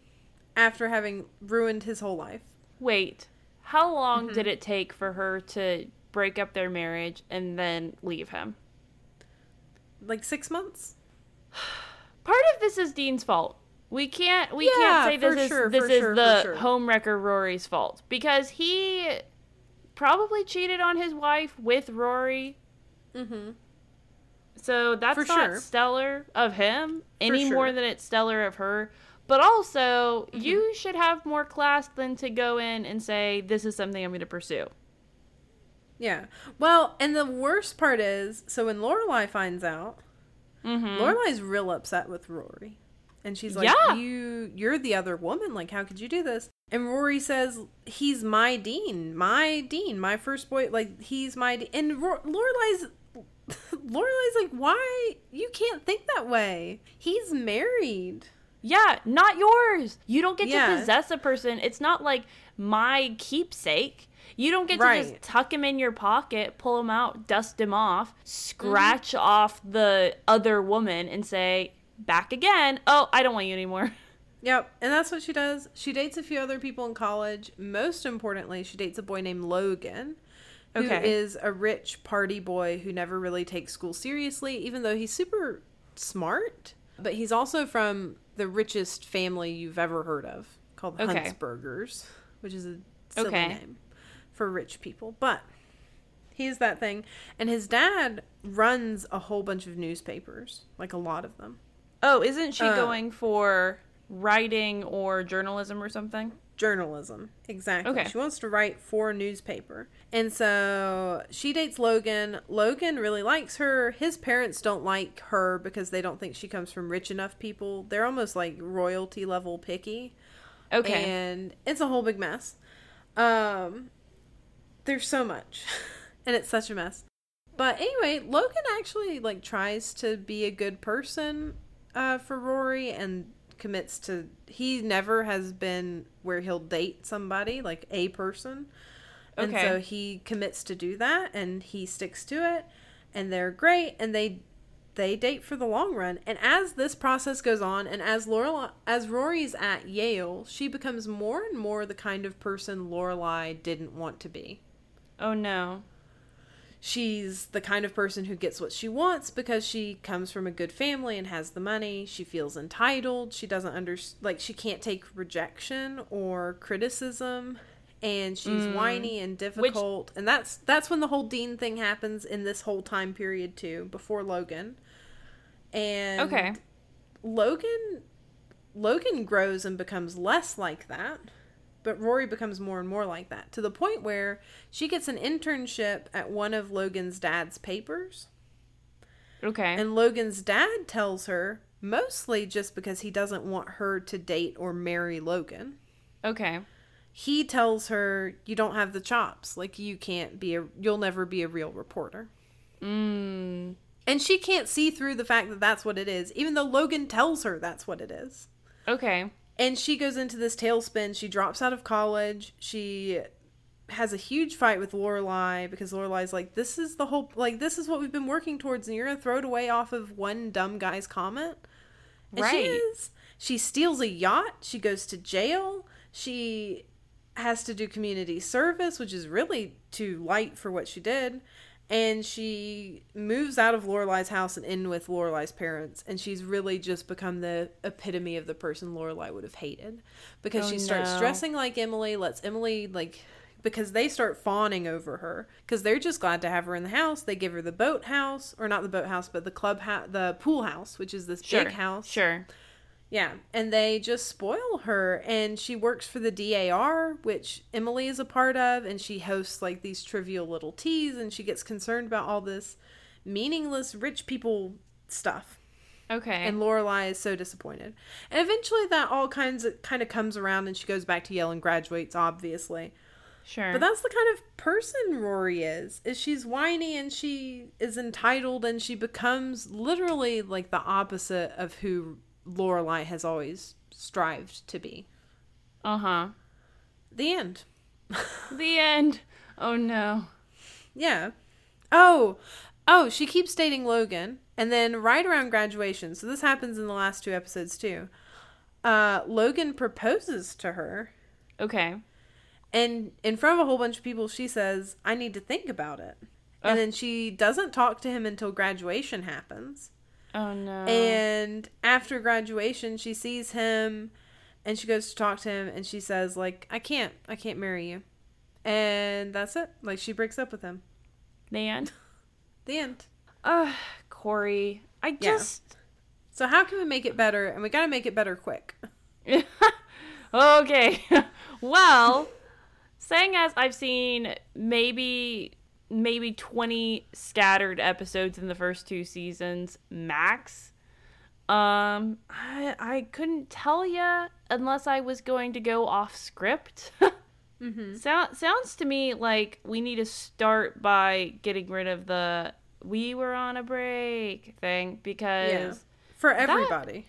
after having ruined his whole life. Wait. How long Mm-hmm. did it take for her to break up their marriage and then leave him? Like 6 months? <sighs> Part of this is Dean's fault. We can't we Yeah, can't say this is sure, this is sure, the sure. homewrecker Rory's fault because he probably cheated on his wife with Rory. Mhm. So that's For not stellar of him any more than it's stellar of her. But also, Mm-hmm. you should have more class than to go in and say this is something I'm going to pursue. Yeah. Well, and the worst part is so when Lorelai finds out, Mm-hmm. Lorelai's real upset with Rory. And she's like, Yeah. "You you're the other woman. Like how could you do this?" And Rory says, "He's my dean. My dean. My first boy like he's my dean." And Ro- Lorelai's <laughs> Lorelai's like, "Why? You can't think that way. He's married." Yeah, not yours. You don't get Yeah. to possess a person. It's not like my keepsake. You don't get to Right. just tuck him in your pocket, pull him out, dust him off, scratch Mm-hmm. off the other woman, and say, back again. Oh, I don't want you anymore. <laughs> Yep, and that's what she does. She dates a few other people in college. Most importantly, she dates a boy named Logan, who is Okay. a rich party boy who never really takes school seriously, even though he's super smart. But he's also from the richest family you've ever heard of, called the Okay. Huntzbergers, which is a silly Okay. name for rich people. But he's that thing. And his dad runs a whole bunch of newspapers, like a lot of them. Oh, isn't she Uh, going for writing or journalism or something? journalism. Exactly. Okay. She wants to write for a newspaper. And so she dates Logan. Logan really likes her. His parents don't like her because they don't think she comes from rich enough people. They're almost like royalty level picky. Okay. And it's a whole big mess. Um there's so much. <laughs> and it's such a mess. But anyway, Logan actually like tries to be a good person uh for Rory and commits to he never has been where he'll date somebody like a person. And Okay. so he commits to do that and he sticks to it and they're great and they they date for the long run. And as this process goes on, and as Lorelai, as Rory's at Yale, she becomes more and more the kind of person Lorelai didn't want to be. oh no. She's the kind of person who gets what she wants because she comes from a good family and has the money. She feels entitled. She doesn't under like she can't take rejection or criticism and she's Mm. whiny and difficult. and that's that's when the whole Dean thing happens in this whole time period too, before Logan. And Okay. Logan Logan grows and becomes less like that, but Rory becomes more and more like that to the point where she gets an internship at one of Logan's dad's papers. Okay. And Logan's dad tells her, mostly just because he doesn't want her to date or marry Logan. okay. He tells her, "You don't have the chops. Like you can't be a you'll never be a real reporter." Mm. And she can't see through the fact that that's what it is, even though Logan tells her that's what it is. Okay. And she goes into this tailspin. She drops out of college. She has a huge fight with Lorelai because Lorelai's like, "This is the whole like this is what we've been working towards, and you're gonna throw it away off of one dumb guy's comment." And she Right. is. She steals a yacht. She goes to jail. She has to do community service, which is really too light for what she did. And she moves out of Lorelai's house and in with Lorelai's parents, and she's really just become the epitome of the person Lorelai would have hated, because Oh, she starts no. dressing like Emily, lets Emily like, because they start fawning over her, because they're just glad to have her in the house. They give her the boat house, or not the boat house, but the club house, the pool house, which is this Sure. big house Sure. Yeah, and they just spoil her, and she works for the DAR, which Emily is a part of, and she hosts like these trivial little teas, and she gets concerned about all this meaningless rich people stuff. Okay. And Lorelai is so disappointed, and eventually that all kinds of kind of comes around, and she goes back to Yale and graduates, obviously. sure. But that's the kind of person Rory is. Is she's whiny and she is entitled and she becomes literally like the opposite of who Lorelai has always strived to be. uh huh. The end. <laughs> The end. Oh no. Yeah. Oh, oh, she keeps dating Logan, and then right around graduation. So this happens in the last two episodes too. Uh, Logan proposes to her, Okay. and in front of a whole bunch of people, she says, "I need to think about it." And then she doesn't talk to him until graduation happens. Oh no. And after graduation, she sees him and she goes to talk to him and she says like, "I can't. I can't marry you." And that's it. Like she breaks up with him. the end. The end. Ugh, Corey. I Yeah. just. So how can we make it better? And we got to make it better quick. <laughs> okay. <laughs> well, saying as I've seen maybe maybe 20 scattered episodes in the first two seasons max. Um I I couldn't tell you unless I was going to go off script. <laughs> Mm-hmm. Sound, sounds to me like we need to start by getting rid of the we were on a break thing because Yeah. For everybody.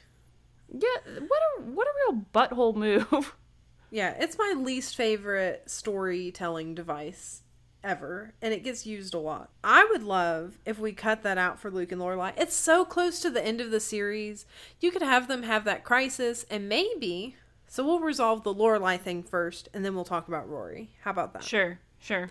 yeah, what a what a real butthole move. <laughs> Yeah, it's my least favorite storytelling device ever, and it gets used a lot. I would love if we cut that out for Luke and Lorelai. It's so close to the end of the series. You could have them have that crisis, and maybe. So we'll resolve the Lorelai thing first, and then we'll talk about Rory. How about that? Sure, sure.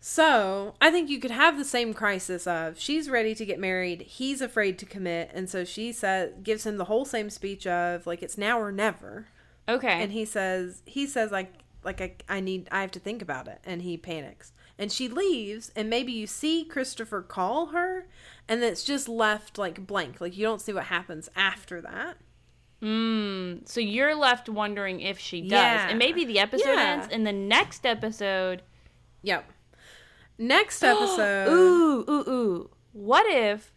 So I think you could have the same crisis of she's ready to get married, he's afraid to commit, and so she says gives him the whole same speech of like it's now or never. Okay. and he says he says like like I, I need i have to think about it and he panics and she leaves and maybe you see christopher call her and it's just left like blank like you don't see what happens after that Mm, so you're left wondering if she does. Yeah. And maybe the episode Yeah. ends and the next episode yep next <gasps> episode Ooh, ooh, ooh. What if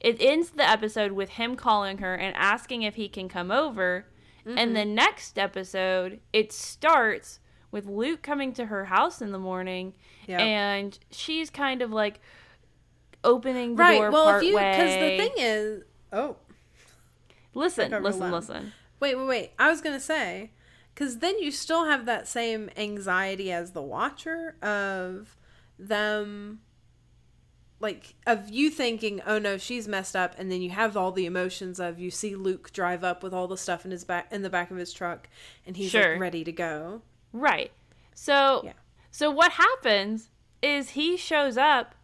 it ends the episode with him calling her and asking if he can come over, and the mm-hmm. next episode it starts with Luke coming to her house in the morning, Yep. and she's kind of like opening the right door well part if you way. because the thing is oh listen, listen, listen. wait wait wait i was gonna say because then you still have that same anxiety as the watcher of them like of you thinking oh no she's messed up and then you have all the emotions of you see luke drive up with all the stuff in his back in the back of his truck and he's Sure. like ready to go Right. So Yeah. so what happens is he shows up,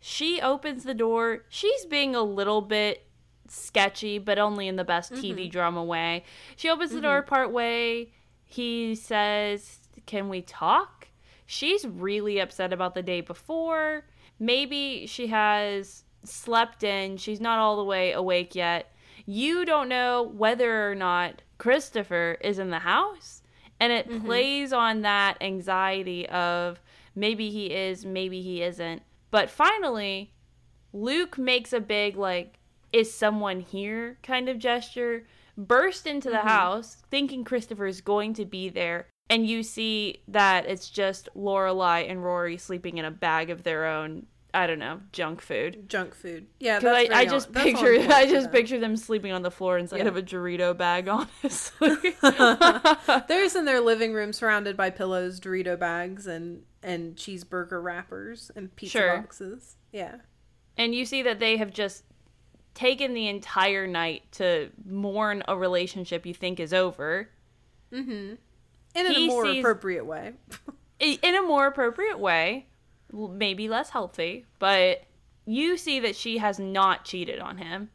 she opens the door. She's being a little bit sketchy, but only in the best TV mm-hmm. drama way. She opens the door mm-hmm. part way. He says, "Can we talk?" She's really upset about the day before. Maybe she has slept in. She's not all the way awake yet. You don't know whether or not Christopher is in the house. And it mm-hmm. plays on that anxiety of maybe he is, maybe he isn't. But finally, Luke makes a big, like, is someone here kind of gesture, burst into the mm-hmm. house, thinking Christopher is going to be there. And you see that it's just Lorelai and Rory sleeping in a bag of their own, I don't know, junk food. junk food yeah Because that's I, I just on- picture <laughs> I just them. picture them sleeping on the floor inside Yeah. of a Dorito bag, <laughs> honestly. <laughs> they're just in their living room surrounded by pillows dorito bags and and cheeseburger wrappers and pizza Sure. boxes yeah and you see that they have just taken the entire night to mourn a relationship you think is over mm-hmm. In a more sees- appropriate way. in a more appropriate way maybe less healthy but you see that she has not cheated on him.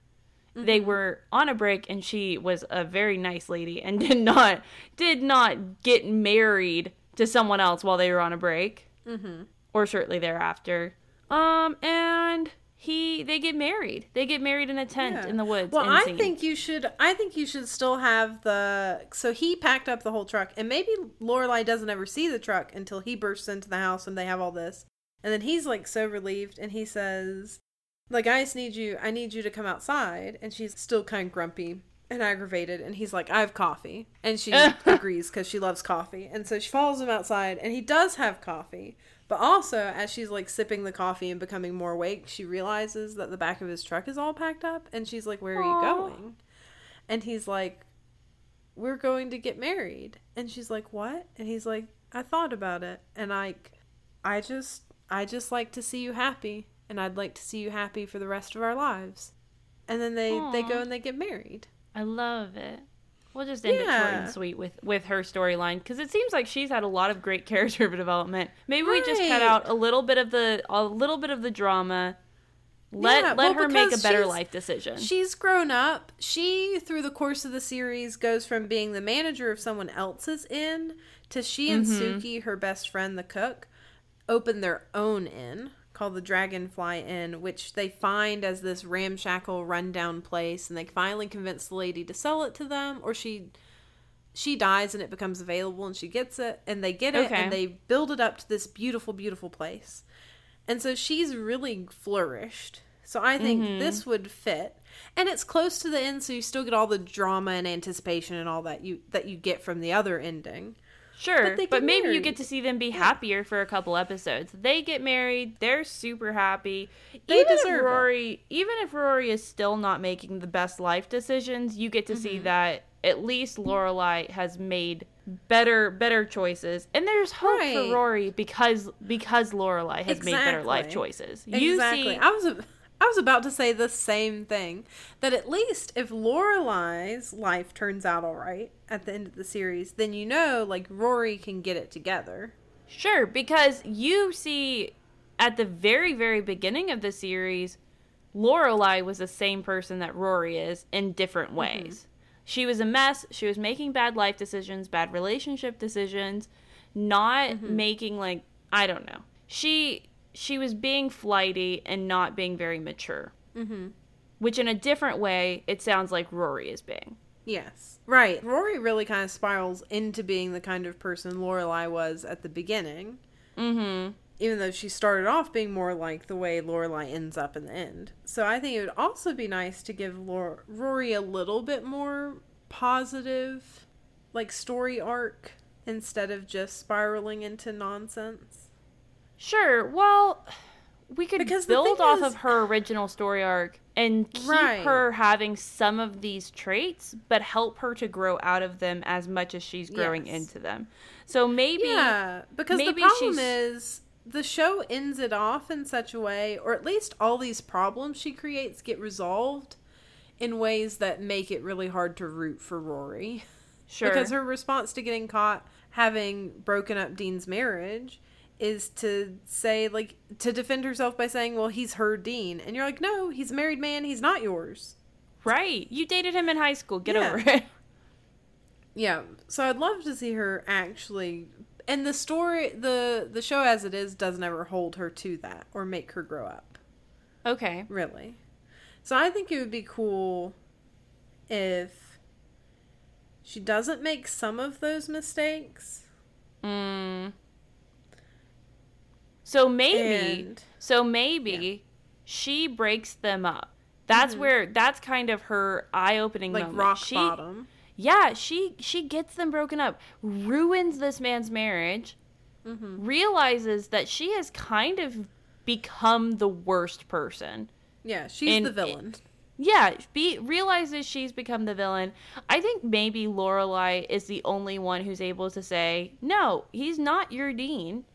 They were on a break and she was a very nice lady and <laughs> did not did not get married to someone else while they were on a break. Mm-hmm. or shortly thereafter. Um and he they get married. They get married in a tent Yeah. in the woods. Well, I think you should. I think you should still have the. So he packed up the whole truck, and maybe Lorelai doesn't ever see the truck until he bursts into the house and they have all this, and then he's like so relieved, and he says, "Like I just need you. I need you to come outside," and she's still kind of grumpy and aggravated, and he's like, "I have coffee," and she <laughs> agrees because she loves coffee, and so she follows him outside, and he does have coffee. But also, as she's like sipping the coffee and becoming more awake, she realizes that the back of his truck is all packed up. And she's like, Where are Aw. you going? And he's like, We're going to get married. And she's like, What? And he's like, I thought about it. And I, I just, I just like to see you happy. And I'd like to see you happy for the rest of our lives. And then they, they go and they get married. I love it. We'll just end it short and sweet with with her storyline because it seems like she's had a lot of great <laughs> character development. Maybe we just cut out a little bit of the a little bit of the drama. Let Yeah, let well, her make a better life decision. She's grown up. She, through the course of the series, goes from being the manager of someone else's inn to she and Mhm. Sookie, her best friend, the cook, open their own inn called the Dragonfly Inn, which they find as this ramshackle, rundown place, and they finally convince the lady to sell it to them, or she she dies and it becomes available and she gets it and they get it Okay. and they build it up to this beautiful beautiful place and so she's really flourished so i think Mhm. this would fit and it's close to the end so you still get all the drama and anticipation and all that you that you get from the other ending Sure, But but, maybe you get to see them be happier for a couple episodes. They get married, they're super happy. They even deserve if it. Rory, even if Rory is still not making the best life decisions, you get to Mm-hmm. see that at least Lorelai has made better better choices, and there's hope Right. for Rory because because Lorelai has made better life Exactly. choices. You exactly see, i was a, I was about to say the same thing that at least if Lorelai's life turns out all right at the end of the series, then you know like Rory can get it together. Sure, because you see at the very, very beginning of the series, Lorelai was the same person that Rory is in different mm-hmm. ways. She was a mess. She was making bad life decisions, bad relationship decisions, not mm-hmm. making like I don't know. She she was being flighty and not being very mature. Mm-hmm. Which in a different way, it sounds like Rory is being. Yes. Right. Rory really kind of spirals into being the kind of person Lorelai was at the beginning, Mm-hmm. even though she started off being more like the way Lorelai ends up in the end. So I think it would also be nice to give Lor- Rory a little bit more positive, like story arc instead of just spiraling into nonsense. Sure. Well, we could Because build off is- of her original story arc and keep Right. her having some of these traits, but help her to grow out of them as much as she's growing Yes. into them. So maybe Yeah, because the problem she's- is the show ends it off in such a way, or at least all these problems she creates get resolved in ways that make it really hard to root for Rory. sure. Because her response to getting caught having broken up Dean's marriage is to say, like, to defend herself by saying, well, he's her Dean. And you're like, no, he's a married man, he's not yours. right. You dated him in high school. Get Yeah. over it. <laughs> Yeah, so I'd love to see her actually and the story the the show as it is doesn't ever hold her to that or make her grow up, Okay. really. So I think it would be cool if she doesn't make some of those mistakes. Mm. So maybe And So maybe she breaks them up. That's where that's kind of her eye-opening like moment. rock she, bottom. Yeah, she she gets them broken up, ruins this man's marriage, Mm-hmm. realizes that she has kind of become the worst person. Yeah, she's And the villain. Yeah, be realizes she's become the villain. I think maybe Lorelai is the only one who's able to say, "No, he's not your dean.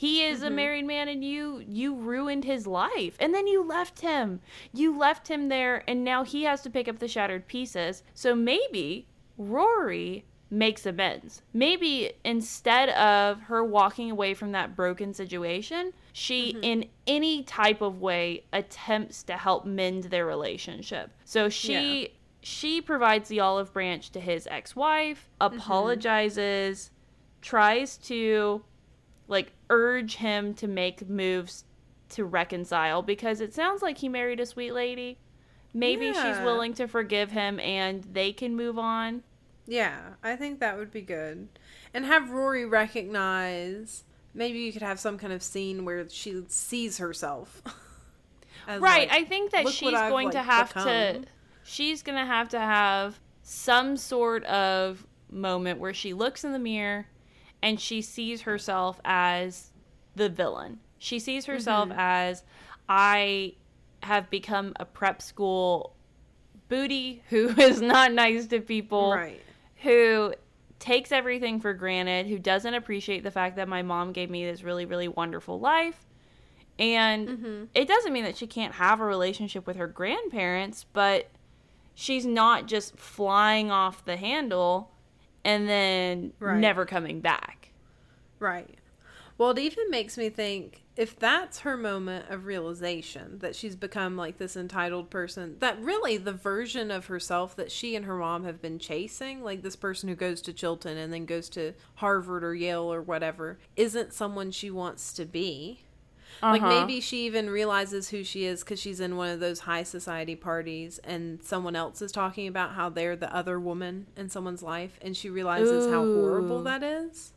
He is a Mhm. married man and you you ruined his life. And then you left him. You left him there and now he has to pick up the shattered pieces. So maybe Rory makes amends. Maybe instead of her walking away from that broken situation, she in any type of way attempts to help mend their relationship. So she she provides the olive branch to his ex-wife, apologizes, tries to like urge him to make moves to reconcile because it sounds like he married a sweet lady. Maybe she's willing to forgive him and they can move on. Yeah, I think that would be good. And have Rory recognize. Maybe you could have some kind of scene where she sees herself. <laughs> right. like, I think that she's going to like, have to she's going to have to have some sort of moment where she looks in the mirror and she sees herself as the villain. She sees herself Mhm. as I have become a prep school booty who <laughs> is not nice to people, Right. who takes everything for granted, who doesn't appreciate the fact that my mom gave me this really, really wonderful life. And Mhm. it doesn't mean that she can't have a relationship with her grandparents, but she's not just flying off the handle and then Right. never coming back. Right. Well, it even makes me think if that's her moment of realization that she's become like this entitled person, that really the version of herself that she and her mom have been chasing, like this person who goes to Chilton and then goes to Harvard or Yale or whatever, isn't someone she wants to be. Like Uh-huh. maybe she even realizes who she is because she's in one of those high society parties and someone else is talking about how they're the other woman in someone's life and she realizes how horrible that is.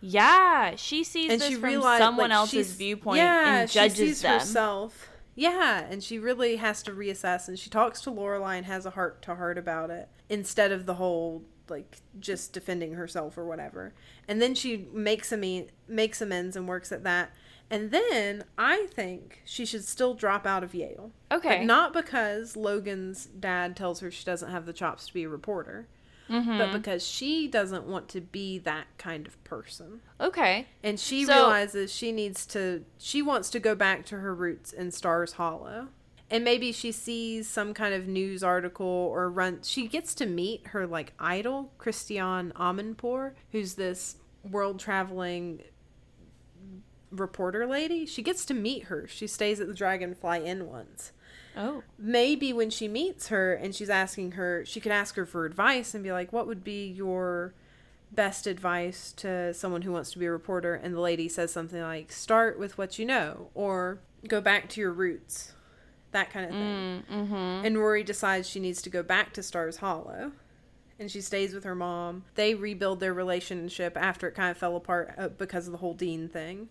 Yeah, she sees and this she from realized someone like, else's viewpoint yeah, and judges she sees them. herself. Yeah, and she really has to reassess, and she talks to Lorelai and has a heart to heart about it instead of the whole like just defending herself or whatever. And then she makes ame- makes amends and works at that. And then I think she should still drop out of Yale. Okay. But not because Logan's dad tells her she doesn't have the chops to be a reporter, Mhm. but because she doesn't want to be that kind of person. okay. And she So- realizes she needs to she wants to go back to her roots in Stars Hollow. And maybe she sees some kind of news article or run she gets to meet her like idol, Christiane Amanpour, who's this world traveling reporter lady. She gets to meet her. She stays at the Dragonfly Inn once Oh. maybe when she meets her and she's asking her, she could ask her for advice and be like, What would be your best advice to someone who wants to be a reporter? And the lady says something like, Start with what you know, or go back to your roots, that kind of thing. Mm, mhm. And Rory decides she needs to go back to Stars Hollow. And she stays with her mom. They rebuild their relationship after it kind of fell apart uh, because of the whole Dean thing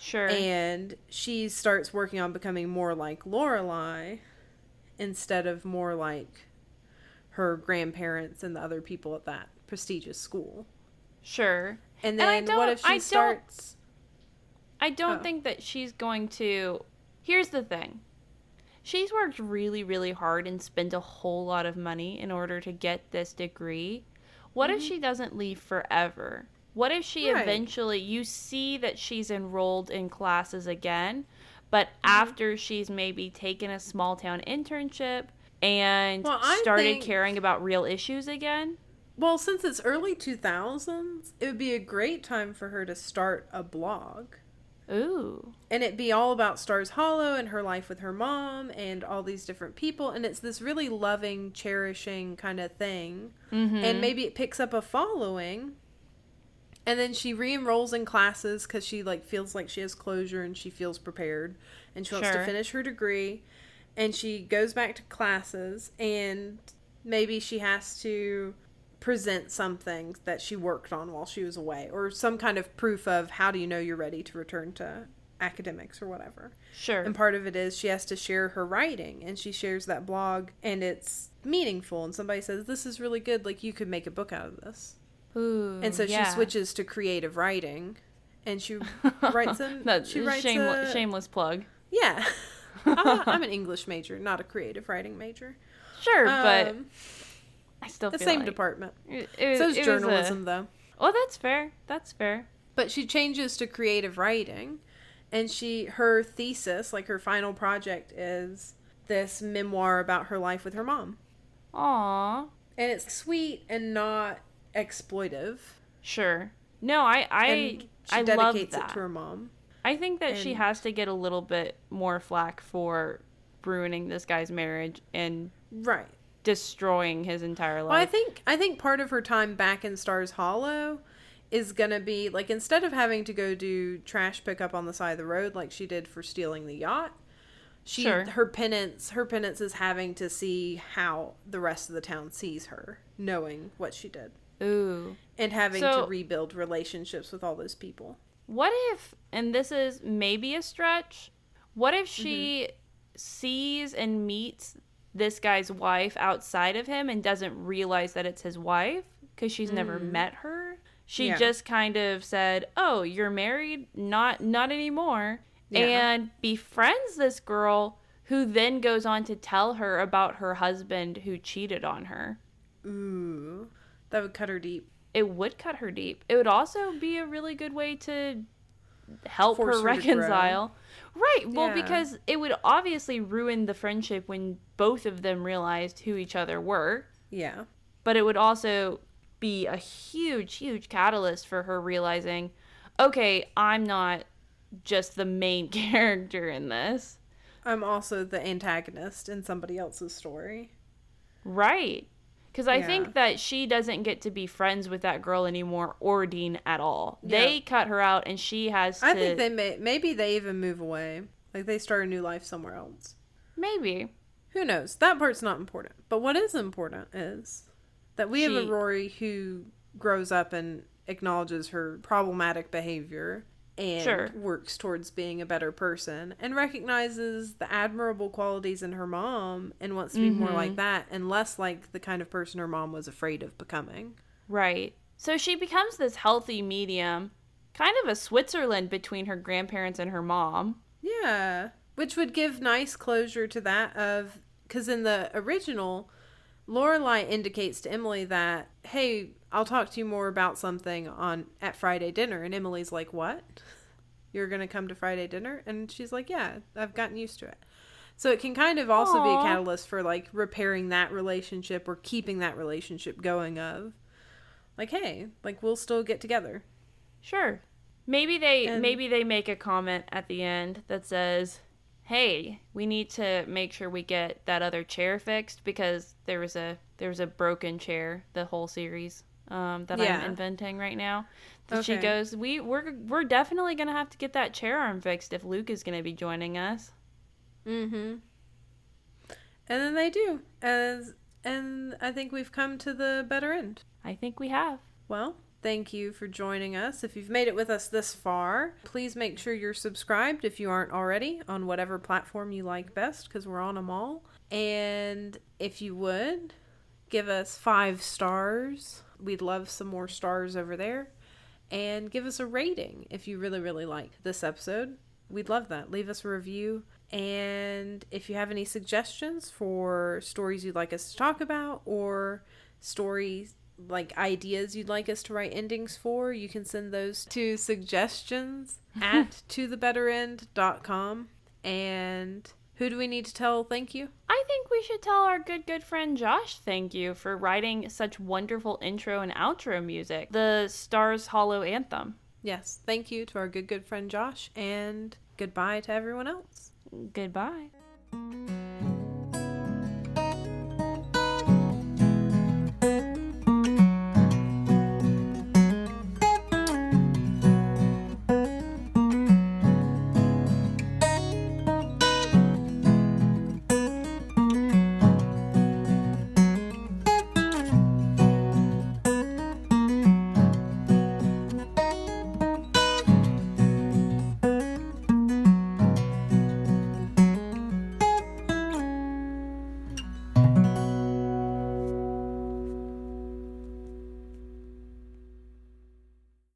Sure. and she starts working on becoming more like Lorelai instead of more like her grandparents and the other people at that prestigious school. sure. And And then what don't- if she I don't- starts? I don't Oh. think that she's going to. Here's the thing. She's worked really, really hard and spent a whole lot of money in order to get this degree. What if mm-hmm. she doesn't leave forever? What if she. Right. eventually, you see that she's enrolled in classes again, but Mm-hmm. after she's maybe taken a small town internship and Well, started think- caring about real issues again? Well, since it's early 2000s, it would be a great time for her to start a blog. Ooh. And it'd be all about Stars Hollow and her life with her mom and all these different people. And it's this really loving, cherishing kind of thing. Mm-hmm. and maybe it picks up a following and then she re-enrolls in classes because she like feels like she has closure and she feels prepared and she wants Sure. to finish her degree and she goes back to classes and maybe she has to present something that she worked on while she was away or some kind of proof of how do you know you're ready to return to academics or whatever Sure. and part of it is she has to share her writing and she shares that blog and it's meaningful and somebody says this is really good like you could make a book out of this Ooh. and so yeah. she switches to creative writing and she <laughs> writes That's she writes shameless, a- shameless plug. yeah <laughs> I'm, a, an english major not a creative writing major Sure, but Um, I still the same like department It, it, so's it journalism A, though oh, that's fair. That's fair. but she changes to creative writing and she her thesis like her final project is this memoir about her life with her mom Aw, and it's sweet and not exploitive. sure. No, I I And she I love dedicates that. it to her mom. I think that she has to get a little bit more flack for ruining this guy's marriage and Right. destroying his entire Well, I think I think part of her time back in Stars Hollow is gonna be like instead of having to go do trash pickup on the side of the road like she did for stealing the yacht, she Sure. her penance her penance is having to see how the rest of the town sees her, knowing what she did. Ooh. And having So- to rebuild relationships with all those people. What if, and this is maybe a stretch, what if she mm-hmm. sees and meets this guy's wife outside of him and doesn't realize that it's his wife because she's never mm. met her? She Yeah. just kind of said, "Oh, you're married? Not not anymore." Yeah. And befriends this girl who then goes on to tell her about her husband who cheated on her. Ooh. That would cut her deep. It would cut her deep. It would also be a really good way to help Force her her reconcile. Right. Well, Yeah. because it would obviously ruin the friendship when both of them realized who each other were, Yeah. but it would also be a huge, huge catalyst for her realizing, okay, I'm not just the main <laughs> character in this. I'm also the antagonist in somebody else's story. Right. Because I Yeah. think that she doesn't get to be friends with that girl anymore or Dean at all. Yeah. They cut her out and she has to. I think they may maybe they even move away. Like they start a new life somewhere else. Maybe. Who knows? That part's not important. But what is important is that we have a Rory who grows up and acknowledges her problematic behavior and Sure. works towards being a better person and recognizes the admirable qualities in her mom and wants to be more Mhm. like that and less like the kind of person her mom was afraid of becoming. Right. So she becomes this healthy medium, kind of a Switzerland between her grandparents and her mom. Yeah, which would give nice closure to that of because in the original, Lorelai indicates to Emily that hey, I'll talk to you more about something on at Friday dinner, and Emily's like, what? You're gonna come to Friday dinner? And she's like, yeah, I've gotten used to it. So it can kind of also be a catalyst for like repairing that relationship or keeping that relationship going. Of like, hey, like we'll still get together. Sure. Maybe they And- maybe they make a comment at the end that says, "Hey, we need to make sure we get that other chair fixed because there was a there was a broken chair the whole series um, that Yeah. I'm inventing right now." That she goes, "We we're we're definitely gonna have to get that chair arm fixed if Luke is gonna be joining us." Mm-hmm. And then they do. As and I think we've come to the better end. I think we have. Well, thank you for joining us. If you've made it with us this far, please make sure you're subscribed if you aren't already on whatever platform you like best because we're on them all. And if you would, give us five stars. We'd love some more stars over there. And give us a rating if you really, really like this episode. We'd love that. Leave us a review. And if you have any suggestions for stories you'd like us to talk about or stories like ideas you'd like us to write endings for, you can send those to suggestions <laughs> at tothebetterend.com. And who do we need to tell thank you? I think we should tell our good, good friend Josh thank you for writing such wonderful intro and outro music. The Stars Hollow Anthem. Yes, thank you to our good, good friend Josh, and goodbye to everyone else. Goodbye.